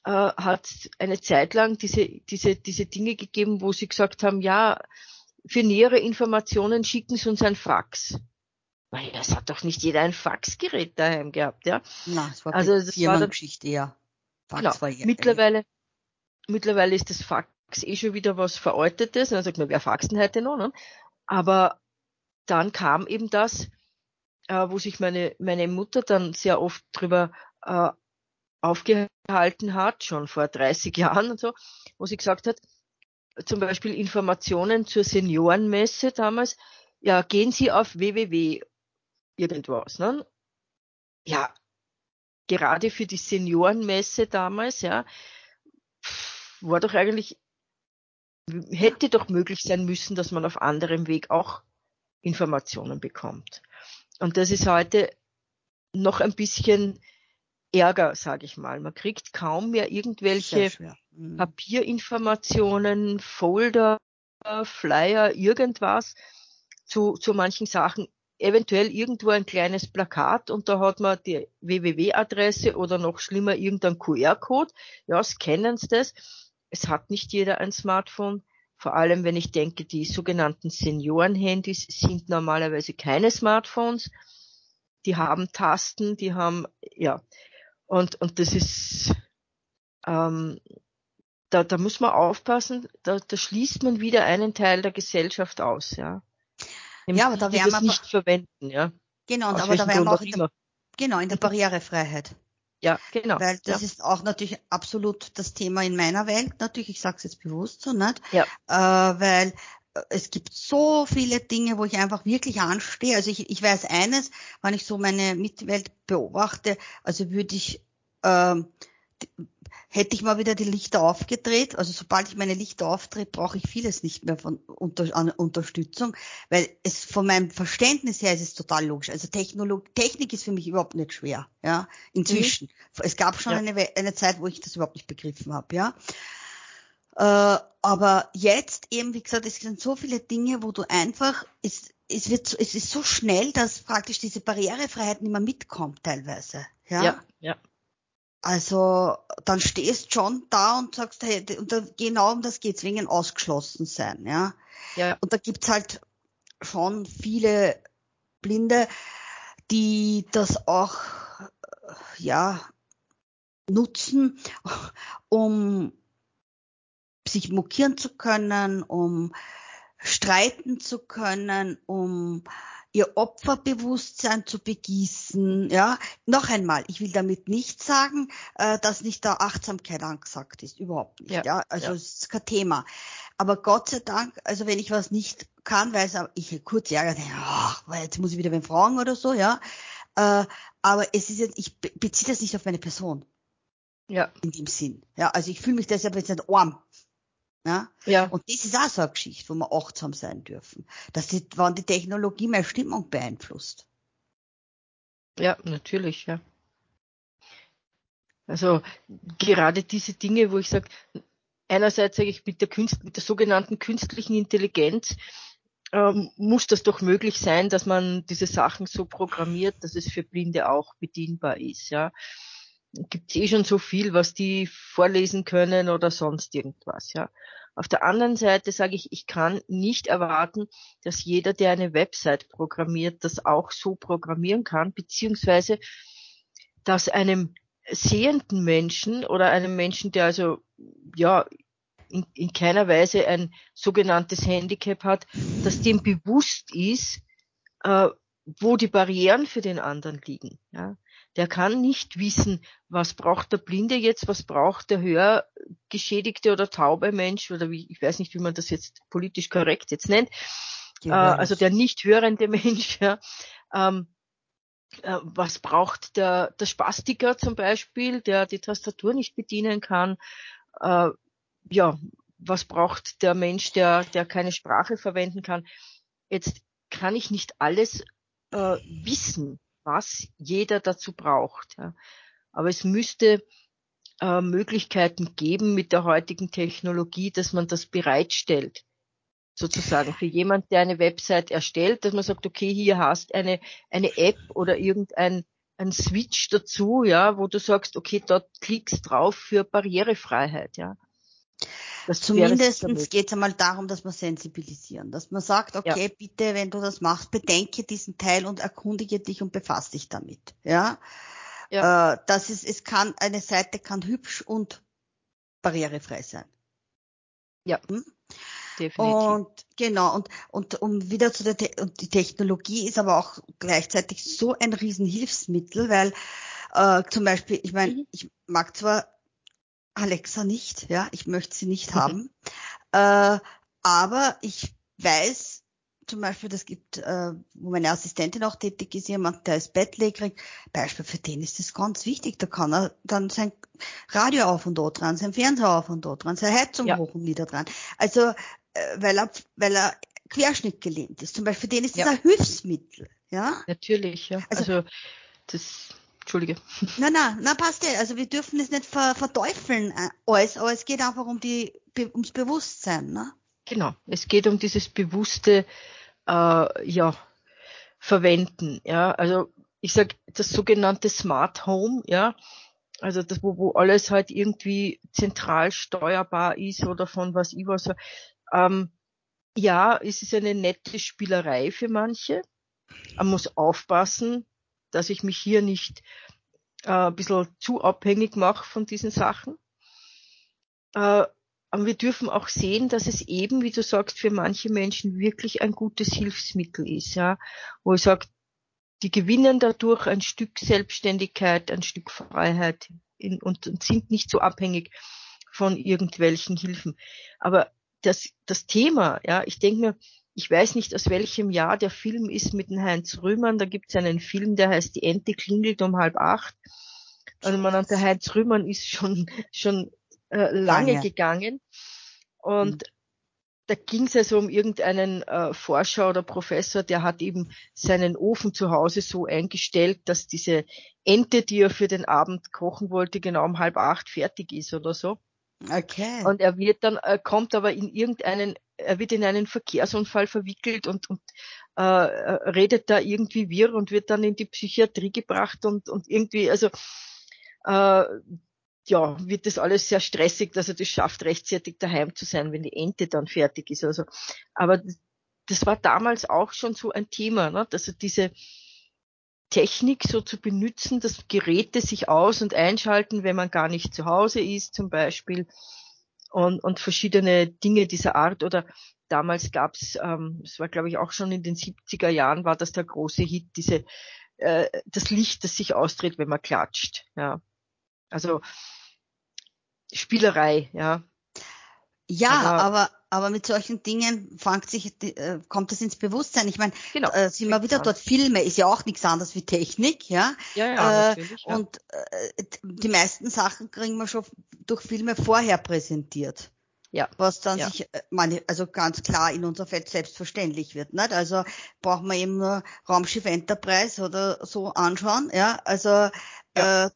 äh, hat eine Zeit lang diese, diese, diese Dinge gegeben, wo sie gesagt haben, ja, für nähere Informationen schicken Sie uns ein Fax. Weil das hat doch nicht jeder ein Faxgerät daheim gehabt, ja. Na, das war also das war Geschichte, ja. Fax genau. war ja mittlerweile, mittlerweile ist das Fax eh schon wieder was Veraltetes. Und dann sagt man, wer faxt denn heute noch? Ne? Aber dann kam eben das, äh, wo sich meine, meine Mutter dann sehr oft drüber äh, aufgehalten hat, schon vor 30 Jahren und so, wo sie gesagt hat, zum Beispiel Informationen zur Seniorenmesse damals, ja, gehen Sie auf www irgendwas. Ne? Ja, gerade für die Seniorenmesse damals, ja, war doch eigentlich, hätte doch möglich sein müssen, dass man auf anderem Weg auch Informationen bekommt. Und das ist heute noch ein bisschen Ärger, sage ich mal. Man kriegt kaum mehr irgendwelche mhm. Papierinformationen, Folder, Flyer, irgendwas zu, zu manchen Sachen eventuell irgendwo ein kleines Plakat und da hat man die www-Adresse oder noch schlimmer irgendein QR-Code. Ja, scannen Sie das. Es hat nicht jeder ein Smartphone. Vor allem, wenn ich denke, die sogenannten Senioren-Handys sind normalerweise keine Smartphones. Die haben Tasten, die haben, ja. Und, und das ist, ähm, da, da muss man aufpassen, da, da schließt man wieder einen Teil der Gesellschaft aus, ja. Ja, aber da werden wir nicht verwenden, ja. Genau, aber da wären wir auch in der, genau, in der Barrierefreiheit. Ja, genau. Weil das ja. ist auch natürlich absolut das Thema in meiner Welt, natürlich, ich sage es jetzt bewusst so, nicht? Ja. Äh, weil äh, es gibt so viele Dinge, wo ich einfach wirklich anstehe. Also ich, ich weiß eines, wenn ich so meine Mitwelt beobachte, also würde ich ähm, hätte ich mal wieder die Lichter aufgedreht, also sobald ich meine Lichter aufdrehe, brauche ich vieles nicht mehr von unter, an Unterstützung, weil es von meinem Verständnis her ist es total logisch. Also Technolog Technik ist für mich überhaupt nicht schwer, ja, inzwischen. Mhm. Es gab schon ja. eine, eine Zeit, wo ich das überhaupt nicht begriffen habe, ja. Äh, aber jetzt eben, wie gesagt, es sind so viele Dinge, wo du einfach, es, es wird, es ist so schnell, dass praktisch diese Barrierefreiheit nicht mehr mitkommt teilweise, ja. Ja, ja. Also dann stehst schon da und sagst, hey, und da, genau um das geht's wegen ausgeschlossen sein, ja. ja. Und da gibt's halt schon viele Blinde, die das auch ja nutzen, um sich mokieren zu können, um streiten zu können, um ihr Opferbewusstsein zu begießen. Ja, noch einmal, ich will damit nicht sagen, äh, dass nicht da Achtsamkeit angesagt ist, überhaupt nicht. Ja, ja? also ja. es ist kein Thema. Aber Gott sei Dank, also wenn ich was nicht kann, weil ich kurz ärgere, ach, jetzt muss ich wieder wen fragen oder so, ja. Äh, aber es ist jetzt, ich beziehe das nicht auf meine Person. Ja. In dem Sinn. Ja, also ich fühle mich deshalb jetzt nicht arm. Ja? ja. Und das ist auch so eine Geschichte, wo wir achtsam sein dürfen. Dass die, wann die Technologie meine Stimmung beeinflusst. Ja, natürlich, ja. Also gerade diese Dinge, wo ich sage, einerseits sage ich mit der, Künst, mit der sogenannten künstlichen Intelligenz ähm, muss das doch möglich sein, dass man diese Sachen so programmiert, dass es für Blinde auch bedienbar ist. Ja, gibt eh schon so viel, was die vorlesen können oder sonst irgendwas. Ja, auf der anderen Seite sage ich, ich kann nicht erwarten, dass jeder, der eine Website programmiert, das auch so programmieren kann, beziehungsweise dass einem sehenden Menschen oder einem Menschen, der also ja in, in keiner Weise ein sogenanntes Handicap hat, dass dem bewusst ist, äh, wo die Barrieren für den anderen liegen. Ja? Der kann nicht wissen, was braucht der Blinde jetzt, was braucht der hörgeschädigte oder taube Mensch oder wie, ich weiß nicht, wie man das jetzt politisch korrekt jetzt nennt. Äh, also der nicht hörende Mensch. Ja? Ähm, äh, was braucht der, der Spastiker zum Beispiel, der die Tastatur nicht bedienen kann? Äh, ja, was braucht der Mensch, der, der keine Sprache verwenden kann? Jetzt kann ich nicht alles äh, wissen, was jeder dazu braucht. Ja. Aber es müsste äh, Möglichkeiten geben mit der heutigen Technologie, dass man das bereitstellt. Sozusagen für jemand, der eine Website erstellt, dass man sagt, okay, hier hast eine, eine App oder irgendein ein Switch dazu, ja, wo du sagst, okay, dort klickst drauf für Barrierefreiheit, ja. Das Zumindest geht es einmal darum, dass wir sensibilisieren, dass man sagt, okay, ja. bitte, wenn du das machst, bedenke diesen Teil und erkundige dich und befasse dich damit. Ja, ja. Äh, das ist, es kann eine Seite kann hübsch und barrierefrei sein. Ja. Hm? Definitiv. Und genau, und, und um wieder zu der Te und die Technologie ist aber auch gleichzeitig so ein Riesenhilfsmittel, weil äh, zum Beispiel, ich meine, mhm. ich mag zwar Alexa nicht, ja, ich möchte sie nicht haben. äh, aber ich weiß zum Beispiel, das gibt, äh, wo meine Assistentin auch tätig ist, jemand, der ist bettlägerig, Beispiel für den ist das ganz wichtig. Da kann er dann sein Radio auf und dort dran, sein Fernseher auf und dort dran, seine Heizung ja. hoch und nieder dran. Also, äh, weil er, weil er Querschnitt gelähmt ist. Zum Beispiel für den ist das ja. ein Hilfsmittel. Ja? Natürlich, ja. Also, also das Entschuldige. Na, na, na, passt ja. Also wir dürfen es nicht ver verteufeln äh, alles, aber es geht einfach um die, ums Bewusstsein, ne? Genau. Es geht um dieses bewusste, äh, ja, Verwenden, ja. Also ich sag das sogenannte Smart Home, ja. Also das, wo, wo alles halt irgendwie zentral steuerbar ist oder von was ich was. Ähm, ja, es ist eine nette Spielerei für manche. Man muss aufpassen, dass ich mich hier nicht äh, ein bisschen zu abhängig mache von diesen Sachen. Äh, aber wir dürfen auch sehen, dass es eben, wie du sagst, für manche Menschen wirklich ein gutes Hilfsmittel ist, ja, wo ich sage, die gewinnen dadurch ein Stück Selbstständigkeit, ein Stück Freiheit in, und, und sind nicht so abhängig von irgendwelchen Hilfen. Aber das, das Thema, ja, ich denke mir, ich weiß nicht, aus welchem Jahr der Film ist mit dem Heinz Rühmann. Da gibt es einen Film, der heißt Die Ente klingelt um halb acht. Also man der Heinz Rühmann ist schon schon äh, lange ja. gegangen. Und mhm. da ging es also um irgendeinen äh, Forscher oder Professor, der hat eben seinen Ofen zu Hause so eingestellt, dass diese Ente, die er für den Abend kochen wollte, genau um halb acht fertig ist oder so. Okay. Und er wird dann, er kommt aber in irgendeinen, er wird in einen Verkehrsunfall verwickelt und, und äh, redet da irgendwie wirr und wird dann in die Psychiatrie gebracht und, und irgendwie, also äh, ja, wird das alles sehr stressig, dass er das schafft, rechtzeitig daheim zu sein, wenn die Ente dann fertig ist. Also, aber das war damals auch schon so ein Thema, ne? dass er diese Technik so zu benutzen, dass Geräte sich aus- und einschalten, wenn man gar nicht zu Hause ist zum Beispiel und, und verschiedene Dinge dieser Art oder damals gab's, ähm, es war glaube ich auch schon in den 70er Jahren, war das der große Hit, diese äh, das Licht, das sich ausdreht, wenn man klatscht. Ja. Also Spielerei, ja. Ja, aber, aber, aber mit solchen Dingen fängt sich, äh, kommt das ins Bewusstsein. Ich meine, genau, äh, sind wir wieder dort, Filme ist ja auch nichts anderes wie Technik, ja. Ja, ja, äh, natürlich. Ja. Und äh, die meisten Sachen kriegen wir schon durch Filme vorher präsentiert. Ja. Was dann ja. sich, äh, meine, also ganz klar in unser Feld selbstverständlich wird, nicht? Also braucht man eben nur Raumschiff Enterprise oder so anschauen, ja. Also ja. Äh,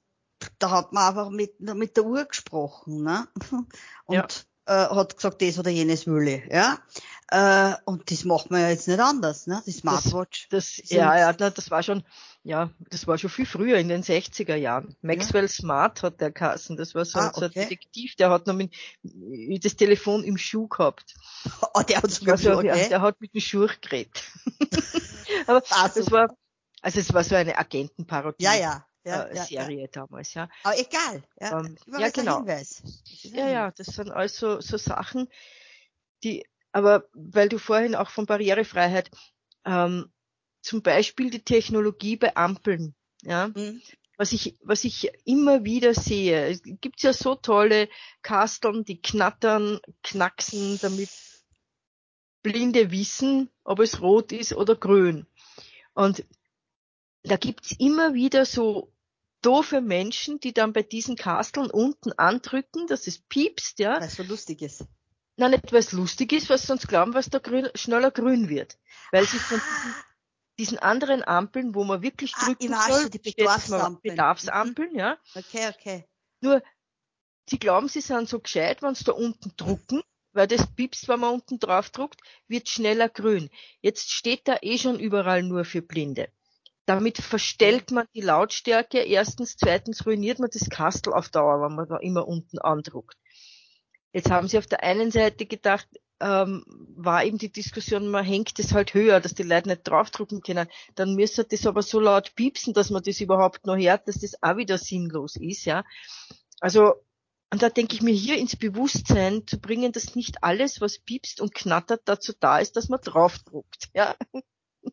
da hat man einfach mit, mit der Uhr gesprochen, ne? Und ja äh, hat gesagt, das oder jenes will ich, ja. Äh, und das macht man ja jetzt nicht anders, ne? Die Smartwatch. Das, das ja, ja, das war schon, ja, das war schon viel früher in den 60er Jahren. Maxwell ja. Smart hat der Kassen, das war so, ah, okay. so ein Detektiv, der hat noch mit, das Telefon im Schuh gehabt. Oh, der hat sogar so, okay. der hat mit dem Schuh geredet. Aber also. das war, also es war so eine Agentenparodie. Ja, ja ja, äh, ja, Serie ja. damals, ja. Aber egal, ja, ähm, ja genau. Ja, ja, das sind alles so, so Sachen, die, aber weil du vorhin auch von Barrierefreiheit, ähm, zum Beispiel die Technologie bei Ampeln, ja, mhm. was ich, was ich immer wieder sehe, es gibt ja so tolle Kasteln, die knattern, knacksen, damit Blinde wissen, ob es rot ist oder grün. Und da gibt's immer wieder so doofe Menschen, die dann bei diesen Kasteln unten andrücken, dass es piepst, ja. Weil es so lustig ist. Nein, nicht weil es lustig ist, was sonst glauben, was da grün, schneller grün wird. Weil sie von diesen, diesen anderen Ampeln, wo man wirklich ah, drücken ah, soll, die Bedarfsampeln. Bedarfsampeln, mhm. ja. Okay, okay. Nur, sie glauben, sie sind so gescheit, wenn sie da unten drucken, weil das piepst, wenn man unten drauf druckt, wird schneller grün. Jetzt steht da eh schon überall nur für Blinde. Damit verstellt man die Lautstärke. Erstens, zweitens ruiniert man das Kastel auf Dauer, wenn man da immer unten andruckt. Jetzt haben sie auf der einen Seite gedacht, ähm, war eben die Diskussion, man hängt es halt höher, dass die Leute nicht draufdrucken können. Dann müsste das aber so laut piepsen, dass man das überhaupt noch hört, dass das auch wieder sinnlos ist, ja. Also, und da denke ich mir hier ins Bewusstsein zu bringen, dass nicht alles, was piepst und knattert, dazu da ist, dass man draufdruckt, ja.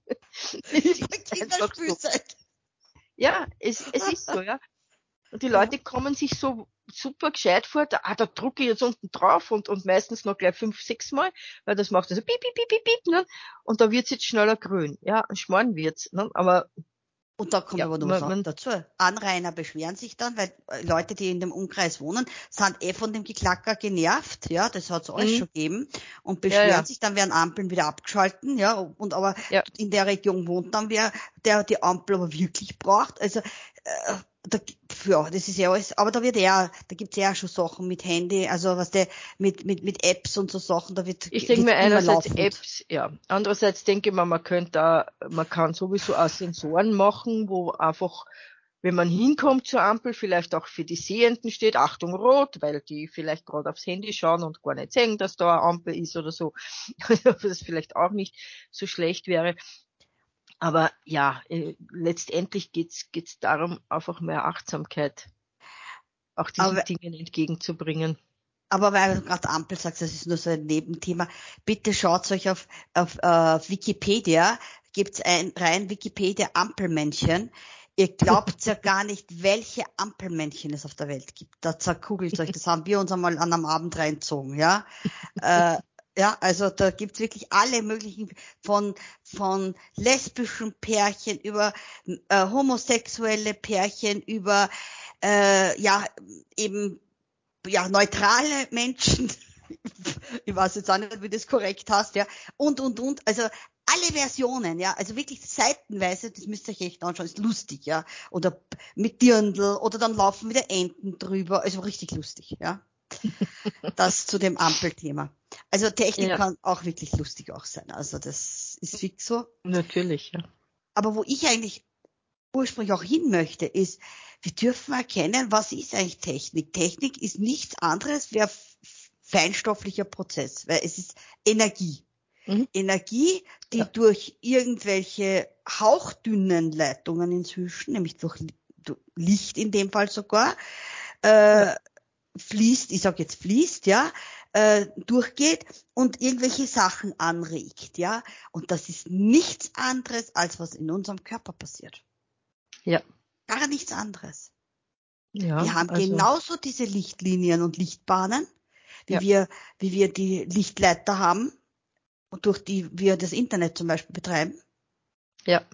Ja, es, es ist so, ja. Und die Leute kommen sich so super gescheit vor, da, ah, da drucke ich jetzt unten drauf und, und meistens noch gleich fünf, sechs Mal, weil das macht so piep, piep, piep, piep, piep, ne? und da wird's jetzt schneller grün. Ja, ein Schmarrn wird's, ne? aber und da kommt ja, aber noch was dazu. Anrainer beschweren sich dann, weil äh, Leute, die in dem Umkreis wohnen, sind eh von dem Geklacker genervt, ja, das hat's alles mhm. schon gegeben, und beschweren ja, ja. sich, dann werden Ampeln wieder abgeschalten, ja, und aber in der Region wohnt dann wer, der die Ampel aber wirklich braucht. Also äh, da, ja, das ist ja alles, aber da wird ja, da gibt's ja schon Sachen mit Handy, also was der mit mit mit Apps und so Sachen, da wird Ich denke mir einerseits Apps, ja, andererseits denke ich mir, man könnte da, man kann sowieso auch Sensoren machen, wo einfach wenn man hinkommt zur Ampel, vielleicht auch für die Sehenden steht, Achtung rot, weil die vielleicht gerade aufs Handy schauen und gar nicht sehen, dass da eine Ampel ist oder so, das vielleicht auch nicht so schlecht wäre. Aber ja, äh, letztendlich geht's geht's darum, einfach mehr Achtsamkeit auch diesen aber, Dingen entgegenzubringen. Aber weil du gerade Ampel sagst, das ist nur so ein Nebenthema, bitte schaut euch auf, auf uh, Wikipedia, gibt's ein rein Wikipedia Ampelmännchen. Ihr glaubt ja gar nicht, welche Ampelmännchen es auf der Welt gibt. Da zerkugelt euch. Das haben wir uns einmal an einem Abend reinzogen, ja. äh, ja, also da gibt's wirklich alle möglichen von von lesbischen Pärchen über äh, homosexuelle Pärchen über äh, ja eben ja neutrale Menschen. ich weiß jetzt auch nicht, wie du das korrekt hast, ja und und und also alle Versionen, ja, also wirklich seitenweise, das müsst ihr euch echt anschauen, ist lustig, ja, oder mit Dirndl oder dann laufen wieder Enten drüber, also richtig lustig, ja. das zu dem Ampelthema. Also Technik ja. kann auch wirklich lustig auch sein. Also das ist fix so. Natürlich, ja. Aber wo ich eigentlich ursprünglich auch hin möchte, ist, wir dürfen erkennen, was ist eigentlich Technik? Technik ist nichts anderes wie ein feinstofflicher Prozess, weil es ist Energie. Mhm. Energie, die ja. durch irgendwelche hauchdünnen Leitungen inzwischen, nämlich durch Licht in dem Fall sogar, äh, fließt, ich sage jetzt fließt, ja, äh, durchgeht und irgendwelche Sachen anregt, ja. Und das ist nichts anderes, als was in unserem Körper passiert. Ja. Gar nichts anderes. Ja, wir haben also, genauso diese Lichtlinien und Lichtbahnen, wie Ja. wir, wie wir die Lichtleiter haben, durch die wir das Internet zum Beispiel betreiben. Ja,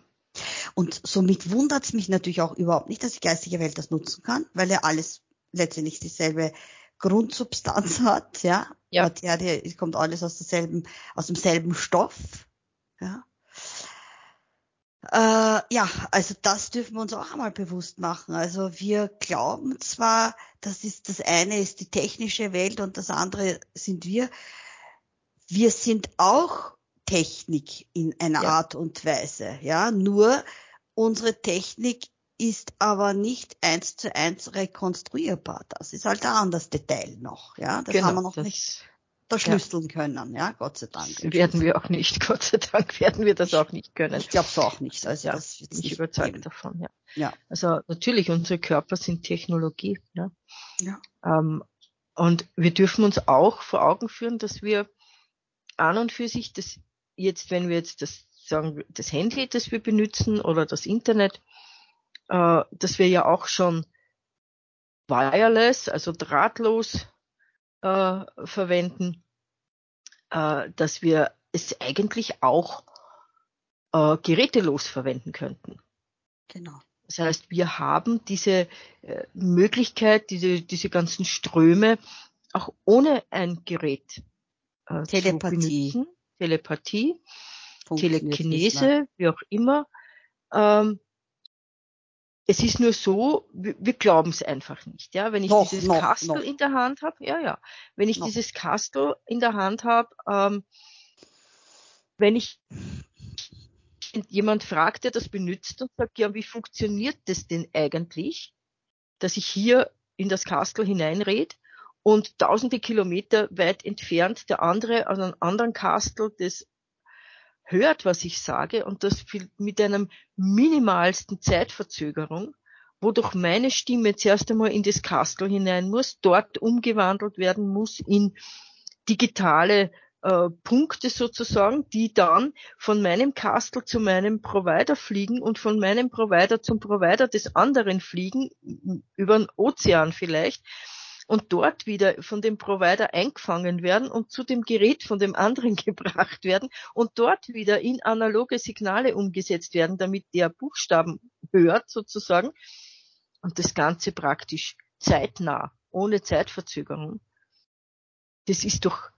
Und somit wundert es mich natürlich auch überhaupt nicht, dass die geistige Welt das nutzen kann, weil ja alles letztendlich dieselbe Grundsubstanz hat, ja. Ja. Materie, es kommt alles aus derselben, aus demselben Stoff, ja. Äh, ja, also das dürfen wir uns auch einmal bewusst machen. Also wir glauben zwar, das ist das eine ist die technische Welt und das andere sind wir. Wir sind auch Technik in einer Ja. Art und Weise, ja. Nur unsere Technik ist aber nicht eins zu eins rekonstruierbar. Das ist halt ein anderes Detail noch, ja. Das genau. haben wir noch nicht verschlüsseln können, ja, Gott sei Dank. werden wir auch nicht, Gott sei Dank werden wir das auch nicht können. Ich glaube es auch nicht. Also Ja, das Bin ich nicht überzeugt geben. davon, ja. Ja. Also natürlich, unsere Körper sind Technologie. Ja. Ja. Ähm, und wir dürfen uns auch vor Augen führen, dass wir an und für sich das jetzt, wenn wir jetzt das sagen, das Handy, das wir benutzen oder das Internet, äh, dass wir ja auch schon wireless, also drahtlos äh, verwenden, äh, dass wir es eigentlich auch äh, gerätelos verwenden könnten. Genau. Das heißt, wir haben diese äh, Möglichkeit, diese, diese ganzen Ströme auch ohne ein Gerät äh, Telepathie. zu benutzen. Telepathie. Telekinese, wie auch immer. Ähm, es ist nur so, wir, wir glauben es einfach nicht. Ja, wenn ich Noch, dieses noch, Kastel noch. in der Hand habe, ja, ja, wenn ich dieses Kastel in der Hand habe, ähm, wenn ich jemand fragt, der das benutzt und sagt, ja, wie funktioniert das denn eigentlich, dass ich hier in das Kastel hineinred und tausende Kilometer weit entfernt der andere an einem anderen Kastel das hört, was ich sage und das mit einem minimalsten Zeitverzögerung, wodurch meine Stimme zuerst einmal in das Kastel hinein muss, dort umgewandelt werden muss in digitale äh, Punkte sozusagen, die dann von meinem Kastel zu meinem Provider fliegen und von meinem Provider zum Provider des anderen fliegen, über den Ozean vielleicht, und dort wieder von dem Provider eingefangen werden und zu dem Gerät von dem anderen gebracht werden und dort wieder in analoge Signale umgesetzt werden, damit der Buchstaben hört sozusagen und das Ganze praktisch zeitnah, ohne Zeitverzögerung. Das ist doch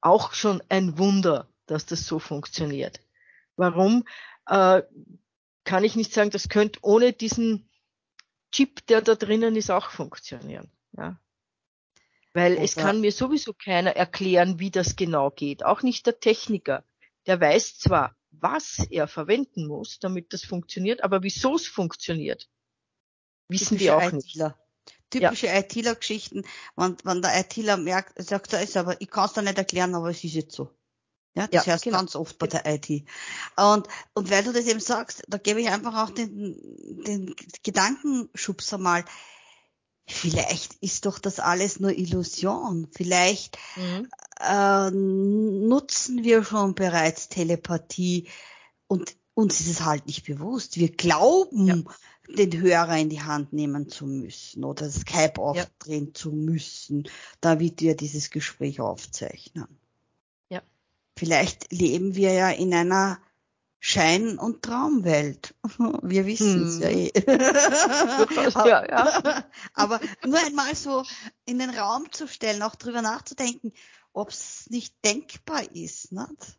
auch schon ein Wunder, dass das so funktioniert. Warum äh, kann ich nicht sagen, das könnte ohne diesen Chip, der da drinnen ist, auch funktionieren. Ja. Weil es Oder- kann mir sowieso keiner erklären, wie das genau geht. Auch nicht der Techniker. Der weiß zwar, was er verwenden muss, damit das funktioniert, aber wieso es funktioniert, wissen wir auch nicht. ITler. Typische ITler-Geschichten, wenn, wenn der ITler merkt, sagt er, ist aber, ich kann es da nicht erklären, aber es ist jetzt so. Ja, das Ja, hörst du genau. ganz oft bei der IT. Und, und weil du das eben sagst, da gebe ich einfach auch den, den Gedankenschubser mal. Vielleicht ist doch das alles nur Illusion. Vielleicht Mhm. äh, nutzen wir schon bereits Telepathie und uns ist es halt nicht bewusst. Wir glauben, den Hörer in die Hand nehmen zu müssen oder Skype aufdrehen zu müssen, damit wir dieses Gespräch aufzeichnen. Ja. Vielleicht leben wir ja in einer Schein- und Traumwelt. Wir wissen es Hm. ja eh. Ja, ja. Aber nur einmal so in den Raum zu stellen, auch drüber nachzudenken, ob es nicht denkbar ist. Nicht?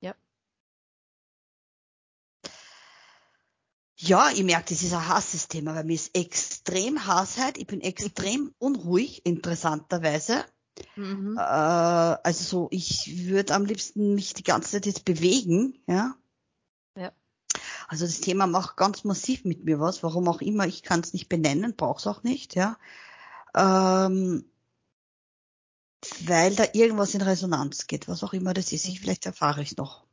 Ja. Ja, ich merke, das ist ein hasses Thema, weil mir ist extrem Hassheit. Ich bin extrem unruhig, interessanterweise. Mhm. Äh, also so, ich würde am liebsten mich die ganze Zeit jetzt bewegen, ja. Ja. Also das Thema macht ganz massiv mit mir was, warum auch immer, ich kann es nicht benennen, brauch's auch nicht, ja. Ähm, weil da irgendwas in Resonanz geht, was auch immer das ist. Ich, Mhm. vielleicht erfahre ich noch.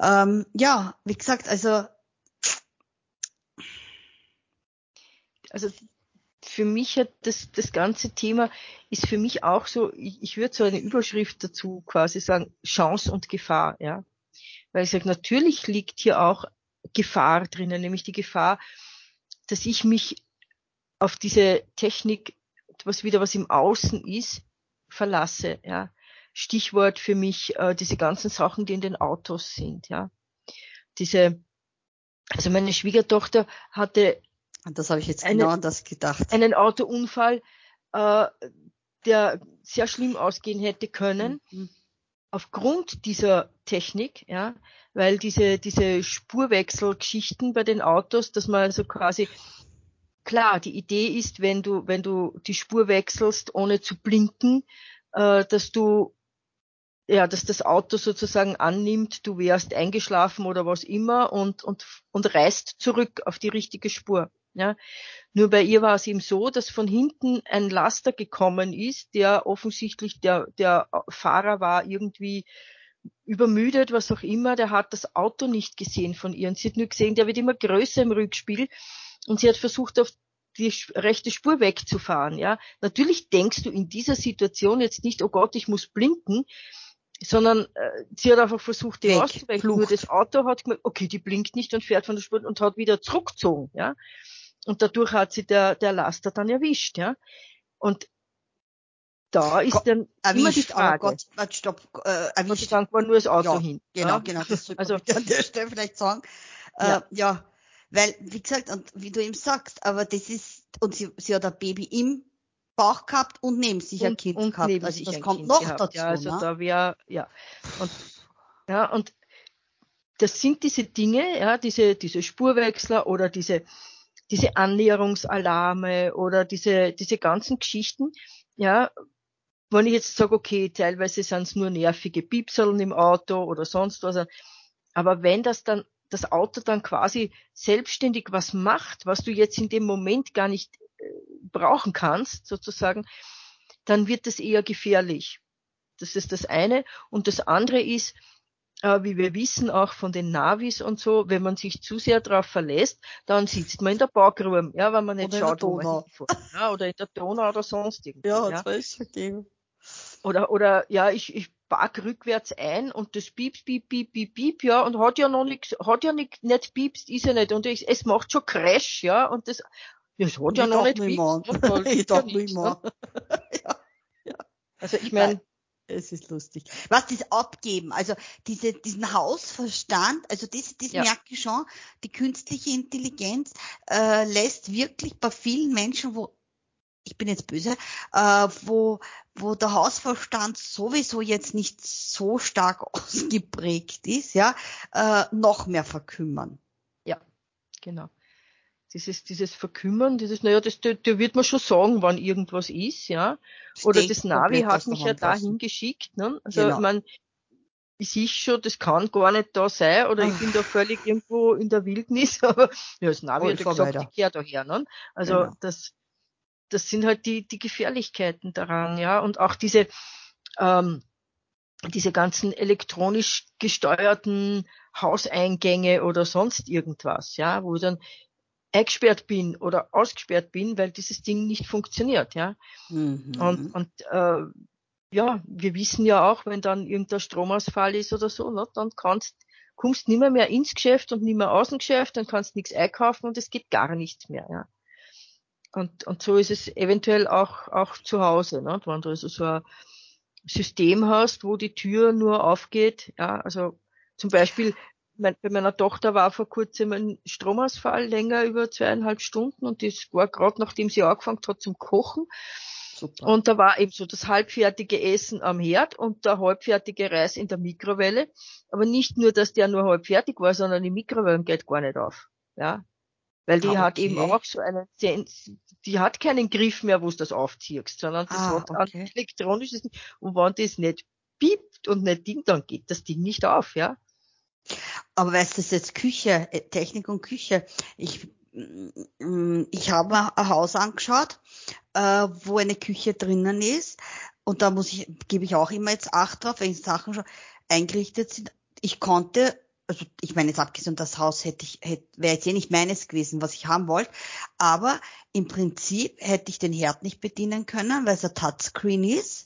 Ähm, ja, wie gesagt, also Also für mich hat das, das ganze Thema ist für mich auch so, ich, ich würde so eine Überschrift dazu quasi sagen, Chance und Gefahr, ja. Weil ich sage, natürlich liegt hier auch Gefahr drinnen, nämlich die Gefahr, dass ich mich auf diese Technik, was wieder was im Außen ist, verlasse, ja. Stichwort für mich äh, diese ganzen Sachen, die in den Autos sind, ja. Diese, also meine Schwiegertochter hatte und das habe ich jetzt eine, genau an das gedacht. Einen Autounfall, äh, der sehr schlimm ausgehen hätte können. Mhm. Aufgrund dieser Technik, ja, weil diese, diese Spurwechselgeschichten bei den Autos, dass man also quasi, klar, die Idee ist, wenn du, wenn du die Spur wechselst, ohne zu blinken, äh, dass du ja, dass das Auto sozusagen annimmt, du wärst eingeschlafen oder was immer und, und, und reist zurück auf die richtige Spur. Ja. Nur bei ihr war es eben so, dass von hinten ein Laster gekommen ist, der offensichtlich der, der Fahrer war irgendwie übermüdet, was auch immer, der hat das Auto nicht gesehen von ihr. Und sie hat nur gesehen, der wird immer größer im Rückspiel. Und sie hat versucht, auf die rechte Spur wegzufahren. Ja, natürlich denkst du in dieser Situation jetzt nicht, oh Gott, ich muss blinken, sondern äh, sie hat einfach versucht, die auszuwechseln. Nur das Auto hat gemerkt, okay, die blinkt nicht und fährt von der Spur und hat wieder zurückgezogen. Ja, und dadurch hat sie der, der Laster dann erwischt, ja. Und da ist dann erwischt, immer die Frage. Gott, warte, stopp, äh, erwischt. Gott sei Dank war nur das Auto ja, hin. Genau, ja? genau, das sollte also, an der Stelle vielleicht sagen. Äh, ja. weil, wie gesagt, und wie du ihm sagst, aber das ist, und sie, sie hat ein Baby im Bauch gehabt und neben sich ein Kind und gehabt. Also das kommt kind noch gehabt. dazu. Ja, also ne? da wäre, ja. Und, ja, und das sind diese Dinge, ja, diese, diese Spurwechsler oder diese, diese Annäherungsalarme oder diese, diese ganzen Geschichten, ja, wenn ich jetzt sage, okay, teilweise sind es nur nervige Piepseln im Auto oder sonst was, aber wenn das dann das Auto dann quasi selbstständig was macht, was du jetzt in dem Moment gar nicht äh, brauchen kannst, sozusagen, dann wird es eher gefährlich. Das ist das eine. Und das andere ist, äh, wie wir wissen, auch von den Navis und so, wenn man sich zu sehr darauf verlässt, dann sitzt man in der Backroom, ja, wenn man nicht oder schaut, wo man ja, oder in der Donau oder sonst irgendwo. Ja, ja. das ist gegeben. Oder, oder, ja, ich, ich park rückwärts ein und das piepst, piep, piep, piep, piep, ja, und hat ja noch nichts, hat ja nicht, nicht piepst, ist ja nicht, und ich, es macht schon Crash, ja, und das, ja, es hat ja noch nicht piepst. Ich dachte nicht mehr. Also ich meine, es ist lustig. Was das Abgeben, also diese, diesen Hausverstand, also das, das ja. merke ich schon, die künstliche Intelligenz äh, lässt wirklich bei vielen Menschen, wo ich bin jetzt böse, äh, wo, wo der Hausverstand sowieso jetzt nicht so stark ausgeprägt ist, ja, äh, noch mehr verkümmern. Ja, genau dieses, dieses Verkümmern, dieses, naja, das, der, der wird man schon sagen, wann irgendwas ist, ja. Oder das Navi hat mich ja dahin geschickt, ne? Also, genau. ich mein, ich sehe schon, das kann gar nicht da sein, oder ich bin da völlig irgendwo in der Wildnis, aber ja, das Navi oh, hat ja gesagt, weiter. ich kehr daher, ne? Also, genau. das, das sind halt die, die Gefährlichkeiten daran, ja. Und auch diese, ähm, diese ganzen elektronisch gesteuerten Hauseingänge oder sonst irgendwas, ja, wo dann eingesperrt bin oder ausgesperrt bin, weil dieses Ding nicht funktioniert, ja. Mhm. Und, und äh, ja, wir wissen ja auch, wenn dann irgendein Stromausfall ist oder so, ne, dann kannst, kommst nimmer mehr ins Geschäft und nimmer aus dem Geschäft, dann kannst nichts einkaufen und es geht gar nichts mehr, ja. Und, und so ist es eventuell auch, auch zu Hause, ne, wenn du also so ein System hast, wo die Tür nur aufgeht, ja, also zum Beispiel mein, bei meiner Tochter war vor kurzem ein Stromausfall länger über zweieinhalb Stunden und das war gerade nachdem sie angefangen hat zum Kochen. Super. Und da war eben so das halbfertige Essen am Herd und der halbfertige Reis in der Mikrowelle. Aber nicht nur, dass der nur halbfertig war, sondern die Mikrowelle geht gar nicht auf. Ja. Weil die ah, okay. hat eben auch so einen, die hat keinen Griff mehr, wo du das aufziehst, sondern das ah, hat okay. ein elektronisches, und wenn das nicht piept und nicht Ding, dann geht das Ding nicht auf, ja. Aber weißt du, das jetzt Küche, äh, Technik und Küche. Ich, mm, ich habe mir ein Haus angeschaut, äh, wo eine Küche drinnen ist. Und da muss ich, gebe ich auch immer jetzt Acht drauf, wenn Sachen schon eingerichtet sind. Ich konnte also ich meine jetzt abgesehen das Haus hätte ich, hätte, wäre jetzt eh nicht meines gewesen, was ich haben wollte, aber im Prinzip hätte ich den Herd nicht bedienen können, weil es ein Touchscreen ist,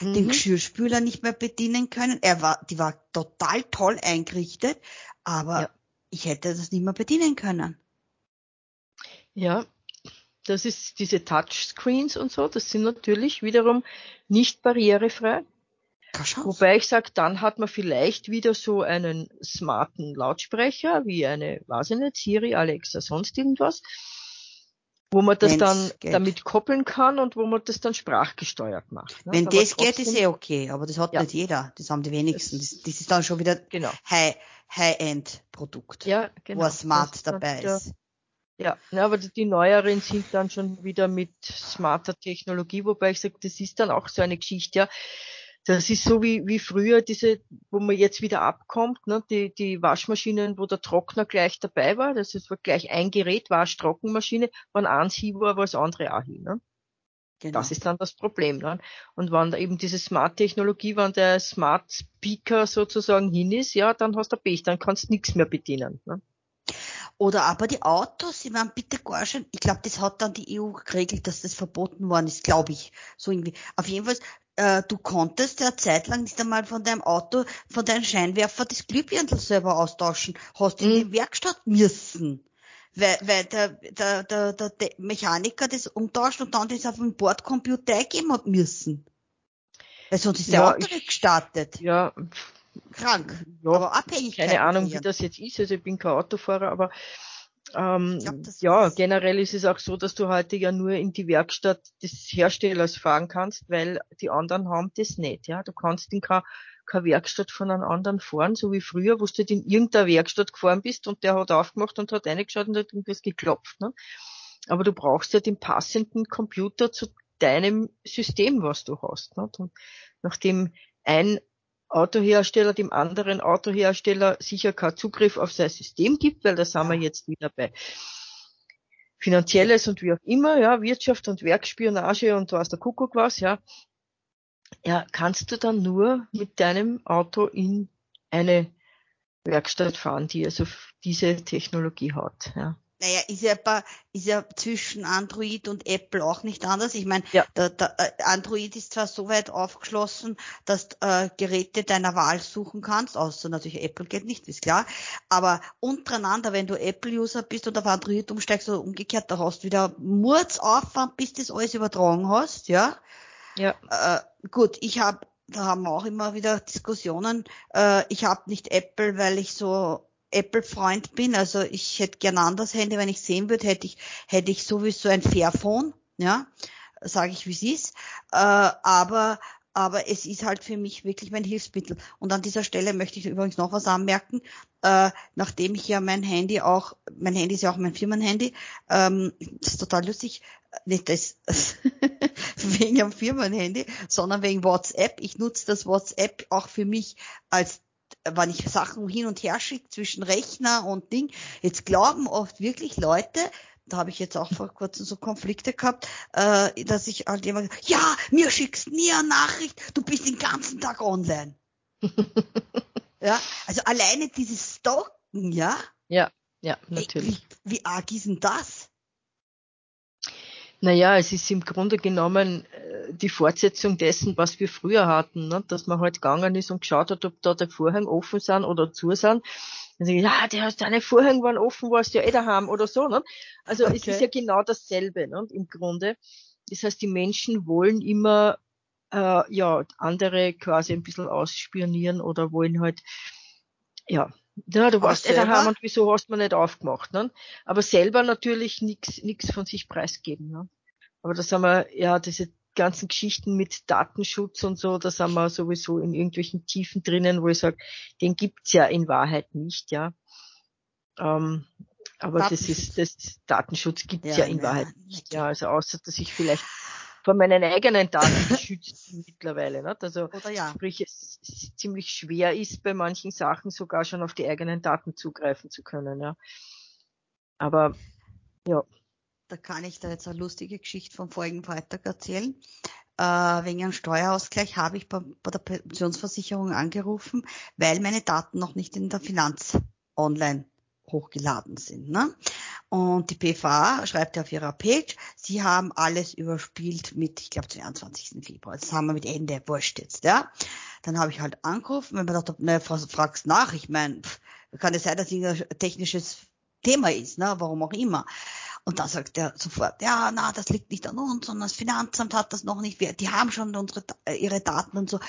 mhm. den Geschirrspüler nicht mehr bedienen können. Er war, die war total toll eingerichtet, aber ja. ich hätte das nicht mehr bedienen können. Ja, das ist diese Touchscreens und so, das sind natürlich wiederum nicht barrierefrei. Wobei ich sage, dann hat man vielleicht wieder so einen smarten Lautsprecher, wie eine, weiß ich nicht, Siri, Alexa, sonst irgendwas, wo man das Wenn's dann geht. damit koppeln kann und wo man das dann sprachgesteuert macht. Ne? Wenn aber das trotzdem, geht, ist eh okay, aber das hat ja. nicht jeder. Das haben die wenigsten. Das, das ist dann schon wieder genau. High, High-End-Produkt, ja, genau. wo ein Smart das dabei ist. ist. Ja, ja, aber die neueren sind dann schon wieder mit smarter Technologie, wobei ich sage, das ist dann auch so eine Geschichte, ja das ist so wie, wie früher diese, wo man jetzt wieder abkommt, ne, die, die Waschmaschinen, wo der Trockner gleich dabei war, das ist gleich ein Gerät, Waschtrockenmaschine, wenn eins hier war, war das andere auch hin. Ne? Genau. Das ist dann das Problem. Ne? Und wenn da eben diese Smart-Technologie, wenn der Smart Speaker sozusagen hin ist, ja, dann hast du Pech, dann kannst du nichts mehr bedienen. Ne? Oder aber die Autos, ich meine, bitte gar schon, ich glaube, das hat dann die EU geregelt, dass das verboten worden ist, glaube ich. So irgendwie. Auf jeden Fall, äh, du konntest ja zeitlang nicht einmal von deinem Auto, von deinem Scheinwerfer das Glühbirndl selber austauschen. Hast in mhm. die Werkstatt müssen. Weil, weil der, der, der, der Mechaniker das umtauscht und dann das auf dem Bordcomputer eingeben hat müssen. Weil sonst ist der ja, Auto nicht gestartet. Ja. Krank. Ja, aber abhängig. Keine Ahnung, wie das jetzt ist. Also ich bin kein Autofahrer, aber ähm, glaub, ja, generell ist es auch so, dass du heute ja nur in die Werkstatt des Herstellers fahren kannst, weil die anderen haben das nicht. Ja, du kannst in keine, keine Werkstatt von einem anderen fahren, so wie früher, wo du in irgendeiner Werkstatt gefahren bist und der hat aufgemacht und hat reingeschaut und hat irgendwas geklopft. Ne? Aber du brauchst ja den passenden Computer zu deinem System, was du hast. Ne? Und nachdem ein Autohersteller dem anderen Autohersteller sicher keinen Zugriff auf sein System gibt, weil da sind wir jetzt wieder bei Finanzielles und wie auch immer, ja, Wirtschaft und Werkspionage und was der Kuckuck was, ja. Ja, kannst du dann nur mit deinem Auto in eine Werkstatt fahren, die also diese Technologie hat, ja. Naja, ist ja, ist ja zwischen Android und Apple auch nicht anders. Ich meine, ja. der, der, äh, Android ist zwar so weit aufgeschlossen, dass du äh, Geräte deiner Wahl suchen kannst, außer natürlich Apple geht nicht, ist klar. Aber untereinander, wenn du Apple-User bist und auf Android umsteigst oder umgekehrt, da hast du wieder Murdsaufwand, bis du das alles übertragen hast, ja. Ja. Äh, gut, ich habe da haben wir auch immer wieder Diskussionen. Äh, ich habe nicht Apple, weil ich so Apple-Freund bin. Also ich hätte gern ein anderes Handy, wenn ich sehen würde, hätte ich, hätte ich sowieso ein Fairphone, ja, sage ich wie es ist. Äh, aber aber es ist halt für mich wirklich mein Hilfsmittel. Und an dieser Stelle möchte ich übrigens noch was anmerken, äh, nachdem ich ja mein Handy auch, mein Handy ist ja auch mein Firmenhandy, ähm, ist total lustig, nicht das wegen einem Firmenhandy, sondern wegen WhatsApp. Ich nutze das WhatsApp auch für mich als wenn ich Sachen hin und her schicke zwischen Rechner und Ding, jetzt glauben oft wirklich Leute, da habe ich jetzt auch vor kurzem so Konflikte gehabt, äh, dass ich halt immer, ja, mir schickst nie eine Nachricht, du bist den ganzen Tag online. ja, also alleine dieses Stalken, ja? Ja, ja, natürlich. Wie, wie arg ist denn das? Naja, es ist im Grunde genommen äh, die Fortsetzung dessen, was wir früher hatten, ne? dass man halt gegangen ist und geschaut hat, ob da der Vorhang offen sind oder zu sind. Ich, ja, der hat deine Vorhänge waren offen, warst ja eh daheim oder so. Ne? Also okay. es ist ja genau dasselbe ne? im Grunde. Das heißt, die Menschen wollen immer äh, ja andere quasi ein bisschen ausspionieren oder wollen halt ja ja, du warst eh daheim und wieso hast du mir nicht aufgemacht, ne? Aber selber natürlich nichts nix von sich preisgeben, ne? Aber da sind wir, ja, diese ganzen Geschichten mit Datenschutz und so, da sind wir sowieso in irgendwelchen Tiefen drinnen, wo ich sage, den gibt's ja in Wahrheit nicht, ja. Ähm, aber das ist, das Datenschutz gibt's ja, ja in Wahrheit nicht, ja. Also außer, dass ich vielleicht vor meinen eigenen Daten geschützt mittlerweile. Nicht? Also ja. sprich, es, es, ziemlich schwer ist, bei manchen Sachen sogar schon auf die eigenen Daten zugreifen zu können. Ja. Aber ja. Da kann ich da jetzt eine lustige Geschichte vom vorigen Freitag erzählen. äh, wegen einem Steuerausgleich habe ich bei, bei der Pensionsversicherung angerufen, weil meine Daten noch nicht in der Finanz online hochgeladen sind. Ne? Und die PVA schreibt auf ihrer Page, sie haben alles überspielt mit, ich glaube, 22. Februar. Das haben wir mit Ende, wurscht jetzt, ja. Dann habe ich halt angerufen, wenn man dachte, ne, fragst nach, ich meine, kann es sein, dass irgendein technisches Thema ist, ne, warum auch immer. Und dann sagt er sofort, ja, na, das liegt nicht an uns, sondern das Finanzamt hat das noch nicht, die haben schon unsere, äh, ihre Daten und so.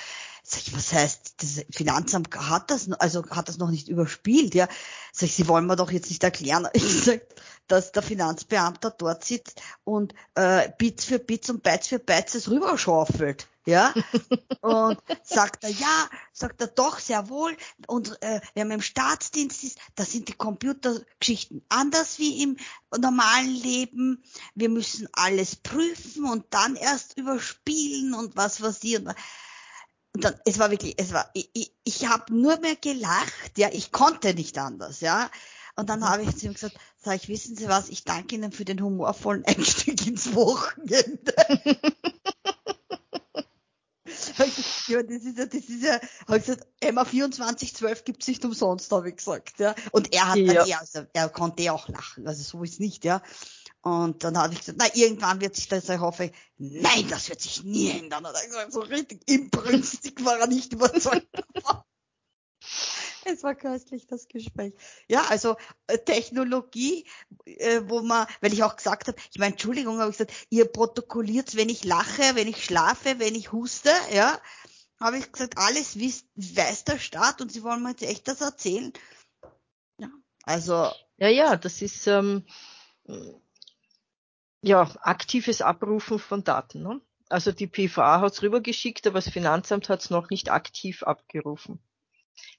Sag ich, was heißt, das Finanzamt hat das, also hat das noch nicht überspielt, ja? Sag ich, Sie wollen mir doch jetzt nicht erklären, ich sag, dass der Finanzbeamter dort sitzt und äh, Bits für Bits und Bytes für Bytes es rüberschaufelt ja. Und sagt er, ja, sagt er doch sehr wohl. Und äh, wenn man im Staatsdienst ist, da sind die Computergeschichten anders wie im normalen Leben. Wir müssen alles prüfen und dann erst überspielen und was was die und, und dann, es war wirklich, es war, ich, ich, ich habe nur mehr gelacht, ja, ich konnte nicht anders, ja. Und dann habe ich zu ihm gesagt, sag ich, wissen Sie was, ich danke Ihnen für den humorvollen Einstieg ins Wochenende. ja, das ist ja, das ist ja, habe ich gesagt, Emma 2412 gibt's nicht umsonst, habe ich gesagt, ja. Und er hat ja. dann eher, also er konnte ja auch lachen, also so ist nicht, ja. Und dann habe ich gesagt, na, irgendwann wird sich das, ich hoffe, nein, das wird sich nie ändern. Und dann so richtig imbrünstig war er nicht überzeugt. Es war köstlich, das Gespräch. Ja, also äh, Technologie, äh, wo man, weil ich auch gesagt habe, ich meine, Entschuldigung, habe ich gesagt, ihr protokolliert, wenn ich lache, wenn ich schlafe, wenn ich huste, ja, habe ich gesagt, alles weiß der Staat und sie wollen mir jetzt echt das erzählen. Ja, also. Ja, ja, das ist ähm, ja aktives Abrufen von Daten. Ne? Also die PVA hat es rübergeschickt, aber das Finanzamt hat es noch nicht aktiv abgerufen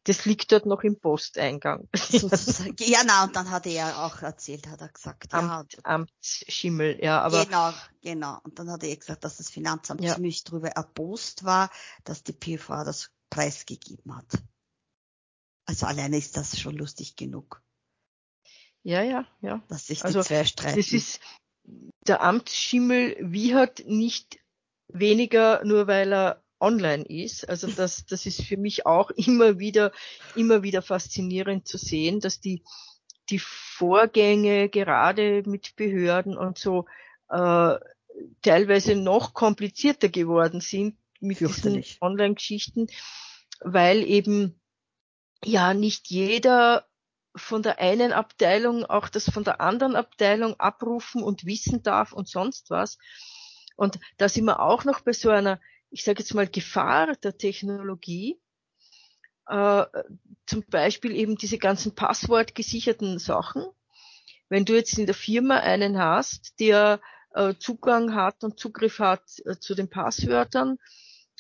das liegt dort noch im Posteingang. Sozusagen. Ja, na, und dann hat er ja auch erzählt, hat er gesagt. Amt, ja, Amtsschimmel, ja, aber. Genau, genau. Und dann hat er gesagt, dass das Finanzamt ja. ziemlich drüber erbost war, dass die PV das preisgegeben hat. Also alleine ist das schon lustig genug. Ja, ja, ja. Dass sich die also, zwei streiten. Das ist, der Amtsschimmel wiehert nicht weniger, nur weil er online ist. Also das, das ist für mich auch immer wieder, immer wieder faszinierend zu sehen, dass die, die Vorgänge gerade mit Behörden und so äh, teilweise noch komplizierter geworden sind mit diesen Online-Geschichten, weil eben ja nicht jeder von der einen Abteilung auch das von der anderen Abteilung abrufen und wissen darf und sonst was. Und da sind wir auch noch bei so einer ich sage jetzt mal, Gefahr der Technologie, äh, zum Beispiel eben diese ganzen passwortgesicherten Sachen. Wenn du jetzt in der Firma einen hast, der äh, Zugang hat und Zugriff hat äh, zu den Passwörtern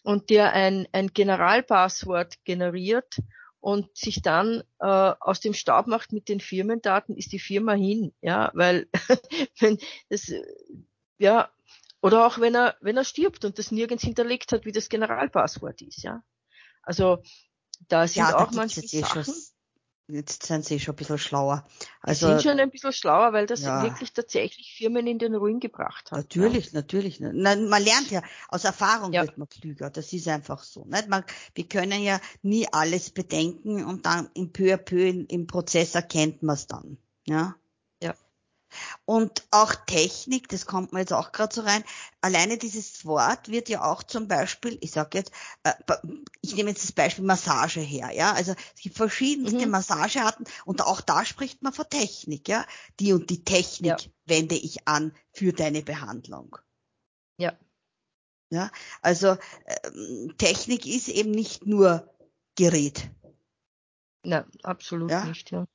und der ein, ein Generalpasswort generiert und sich dann äh, aus dem Staub macht mit den Firmendaten, ist die Firma hin, ja, weil wenn das ja oder auch wenn er, wenn er stirbt und das nirgends hinterlegt hat, wie das Generalpasswort ist, ja. Also da sind ja, auch manche eh Sachen. Schon, jetzt sind sie schon ein bisschen schlauer. Also, sie sind schon ein bisschen schlauer, weil das ja. wirklich tatsächlich Firmen in den Ruin gebracht hat. Natürlich, ja. natürlich. Na, man lernt ja, aus Erfahrung ja. wird man klüger. Das ist einfach so. Nicht? Man, wir können ja nie alles bedenken und dann im peu à peu im Prozess erkennt man es dann. Ja. Und auch Technik, das kommt mir jetzt auch gerade so rein. Alleine dieses Wort wird ja auch zum Beispiel, ich sage jetzt, äh, ich nehme jetzt das Beispiel Massage her, ja. Also es gibt verschiedenste mhm. Massagearten und auch da spricht man von Technik, ja. Die und die Technik ja. wende ich an für deine Behandlung. Ja. Ja, also ähm, Technik ist eben nicht nur Gerät. Na, absolut ja? nicht, ja.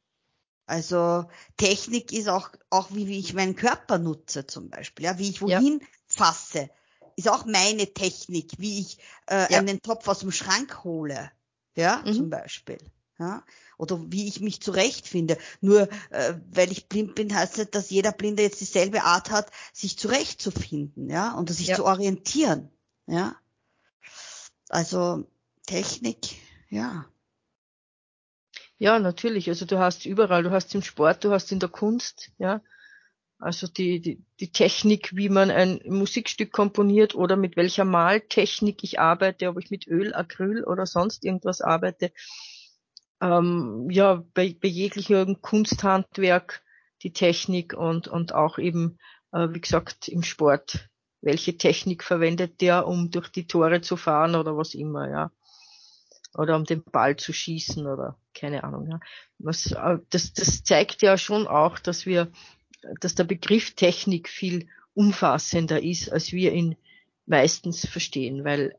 Also Technik ist auch, auch wie, wie ich meinen Körper nutze zum Beispiel, ja, wie ich wohin ja. fasse, ist auch meine Technik, wie ich äh, ja. einen Topf aus dem Schrank hole, ja, mhm. zum Beispiel. Ja, oder wie ich mich zurechtfinde. Nur äh, weil ich blind bin, heißt nicht, dass jeder Blinde jetzt dieselbe Art hat, sich zurechtzufinden, ja, und sich ja. zu orientieren. Ja. Also Technik, ja. Ja, natürlich. Also du hast überall, du hast im Sport, du hast in der Kunst, ja. Also die, die, die Technik, wie man ein Musikstück komponiert oder mit welcher Maltechnik ich arbeite, ob ich mit Öl, Acryl oder sonst irgendwas arbeite. Ähm, ja, bei, bei jeglichem Kunsthandwerk die Technik und, und auch eben, äh, wie gesagt, im Sport. Welche Technik verwendet der, um durch die Tore zu fahren oder was immer, ja. Oder um den Ball zu schießen oder keine Ahnung, ja. Was, äh, das, das zeigt ja schon auch, dass wir dass der Begriff Technik viel umfassender ist, als wir ihn meistens verstehen, weil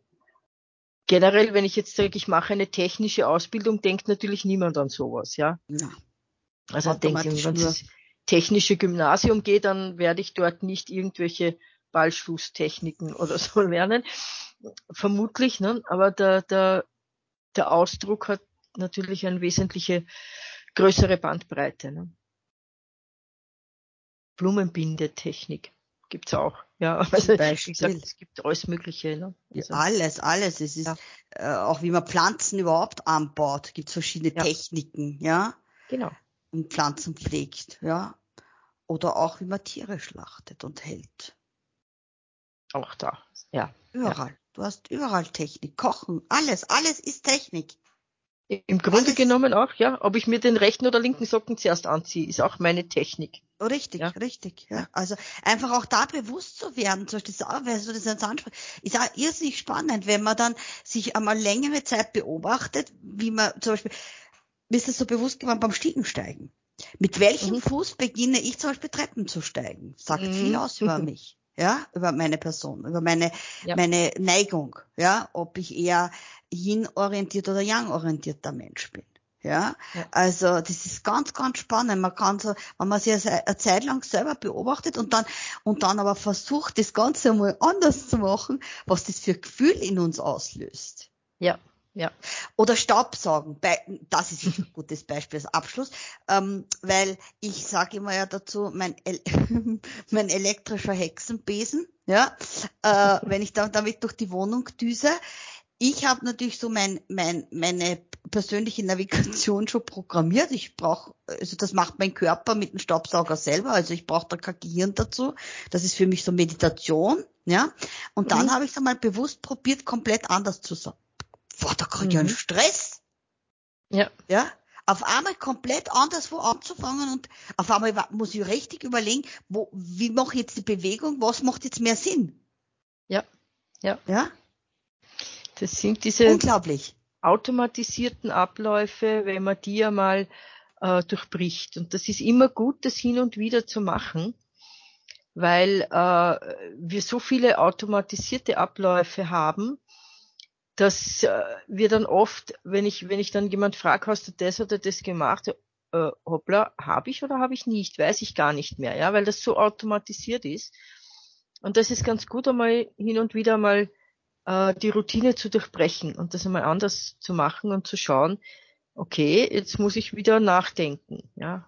generell, wenn ich jetzt sage, ich mache eine technische Ausbildung, denkt natürlich niemand an sowas, ja. ja. Also denke, wenn es technische Gymnasium geht, dann werde ich dort nicht irgendwelche Ballschusstechniken oder so lernen. Vermutlich, ne? aber der, der, der Ausdruck hat natürlich eine wesentliche größere Bandbreite. Ne? Blumenbindetechnik gibt's auch. Ja, also gesagt, es gibt alles Mögliche. Ne? Also, ja, alles, alles. Es ist ja. äh, auch wie man Pflanzen überhaupt anbaut, gibt's verschiedene ja. Techniken, ja. Genau. Und Pflanzen pflegt, ja. Oder auch wie man Tiere schlachtet und hält. Auch da, ja. Überall. Du hast überall Technik, Kochen, alles, alles ist Technik. Im Grunde Alles genommen auch, ja. Ob ich mir den rechten oder linken Socken zuerst anziehe, ist auch meine Technik. Richtig, ja. richtig, ja. Also einfach auch da bewusst zu werden, zum Beispiel, wer so das jetzt anspricht, ist auch irrsinnig spannend, wenn man dann sich einmal längere Zeit beobachtet, wie man zum Beispiel, mir ist das so bewusst geworden beim Stiegensteigen. Mit welchem mhm. Fuß beginne ich zum Beispiel Treppen zu steigen? Sagt mhm. viel aus über mich ja, über meine Person, über meine, ja. meine Neigung, ja, ob ich eher yin-orientiert oder yang-orientierter Mensch bin. Ja? ja, also das ist ganz, ganz spannend. Man kann so, wenn man sich eine Zeit lang selber beobachtet und dann und dann aber versucht, das Ganze mal anders zu machen, was das für Gefühl in uns auslöst. Ja, ja. Oder Staubsaugen. Das ist ein gutes Beispiel als Abschluss, ähm, weil ich sage immer ja dazu, mein, El mein elektrischer Hexenbesen, ja, äh, wenn ich dann damit durch die Wohnung düse. Ich habe natürlich so mein, mein, meine persönliche Navigation schon programmiert. Ich brauche, also das macht mein Körper mit dem Staubsauger selber, also ich brauche da kein Gehirn dazu. Das ist für mich so Meditation, ja. Und dann mhm. habe ich es einmal bewusst probiert, komplett anders zu sagen boah, da krieg ich einen mhm. Stress. Ja. Ja. Auf einmal komplett anderswo anzufangen und auf einmal muss ich richtig überlegen, wo, wie mache ich jetzt die Bewegung, was macht jetzt mehr Sinn? Ja. Ja. Ja. Das sind diese unglaublich automatisierten Abläufe, wenn man die einmal äh, durchbricht. Und das ist immer gut, das hin und wieder zu machen, weil äh, wir so viele automatisierte Abläufe haben, dass äh, wir dann oft, wenn ich, wenn ich dann jemand frage, hast du das oder das gemacht, äh, hoppla, habe ich oder habe ich nicht, weiß ich gar nicht mehr, ja, weil das so automatisiert ist. Und das ist ganz gut, einmal hin und wieder mal äh, die Routine zu durchbrechen und das einmal anders zu machen und zu schauen, okay, jetzt muss ich wieder nachdenken, ja.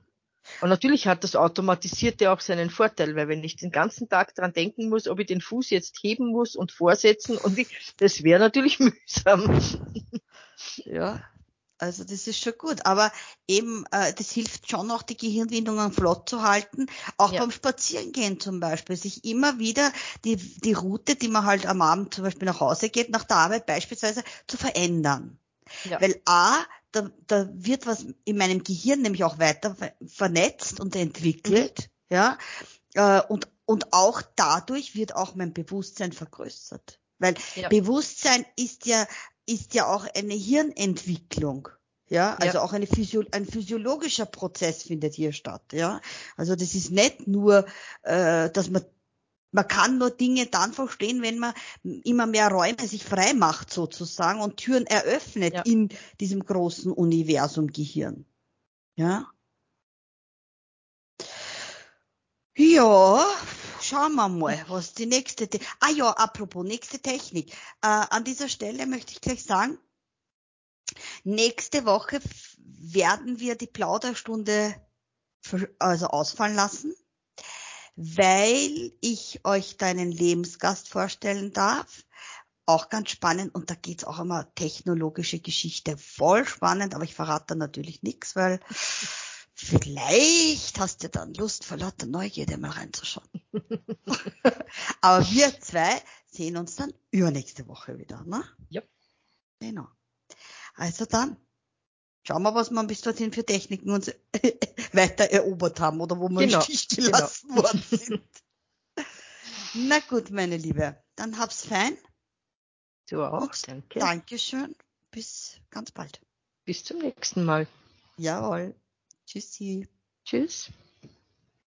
Und natürlich hat das Automatisierte auch seinen Vorteil, weil wenn ich den ganzen Tag dran denken muss, ob ich den Fuß jetzt heben muss und vorsetzen und wie, das wäre natürlich mühsam. Ja, also das ist schon gut. Aber eben, äh, das hilft schon auch, die Gehirnwindungen flott zu halten. Auch ja. beim Spazierengehen zum Beispiel. Sich immer wieder die, die Route, die man halt am Abend zum Beispiel nach Hause geht, nach der Arbeit beispielsweise, zu verändern. Ja. Weil A, da, da wird was in meinem Gehirn nämlich auch weiter vernetzt und entwickelt, mhm. ja, äh, und, und auch dadurch wird auch mein Bewusstsein vergrößert. Weil ja. Bewusstsein ist ja, ist ja auch eine Hirnentwicklung. Ja, also ja. auch eine Physio ein physiologischer Prozess findet hier statt. Ja, also das ist nicht nur, äh, dass man man kann nur Dinge dann verstehen, wenn man immer mehr Räume sich frei macht sozusagen und Türen eröffnet ja. in diesem großen Universum Gehirn. Ja. Ja, schauen wir mal, was die nächste. Te ah ja, apropos nächste Technik. Äh, an dieser Stelle möchte ich gleich sagen, nächste Woche werden wir die Plauderstunde also ausfallen lassen weil ich euch deinen Lebensgast vorstellen darf. Auch ganz spannend und da geht's auch immer technologische Geschichte. Voll spannend, aber ich verrate da natürlich nichts, weil Vielleicht hast du dann Lust, vor lauter Neugierde mal reinzuschauen. Aber wir zwei sehen uns dann übernächste Woche wieder, ne? Ja. Genau. Also dann, schauen wir, was wir bis dorthin für Techniken uns weiter erobert haben oder wo wir genau. im Stich gelassen genau. worden sind. Na gut, meine Liebe, dann hab's fein. Du auch, Und danke. Dankeschön. Bis ganz bald. Bis zum nächsten Mal. Jawohl. Tschüssi. Tschüss.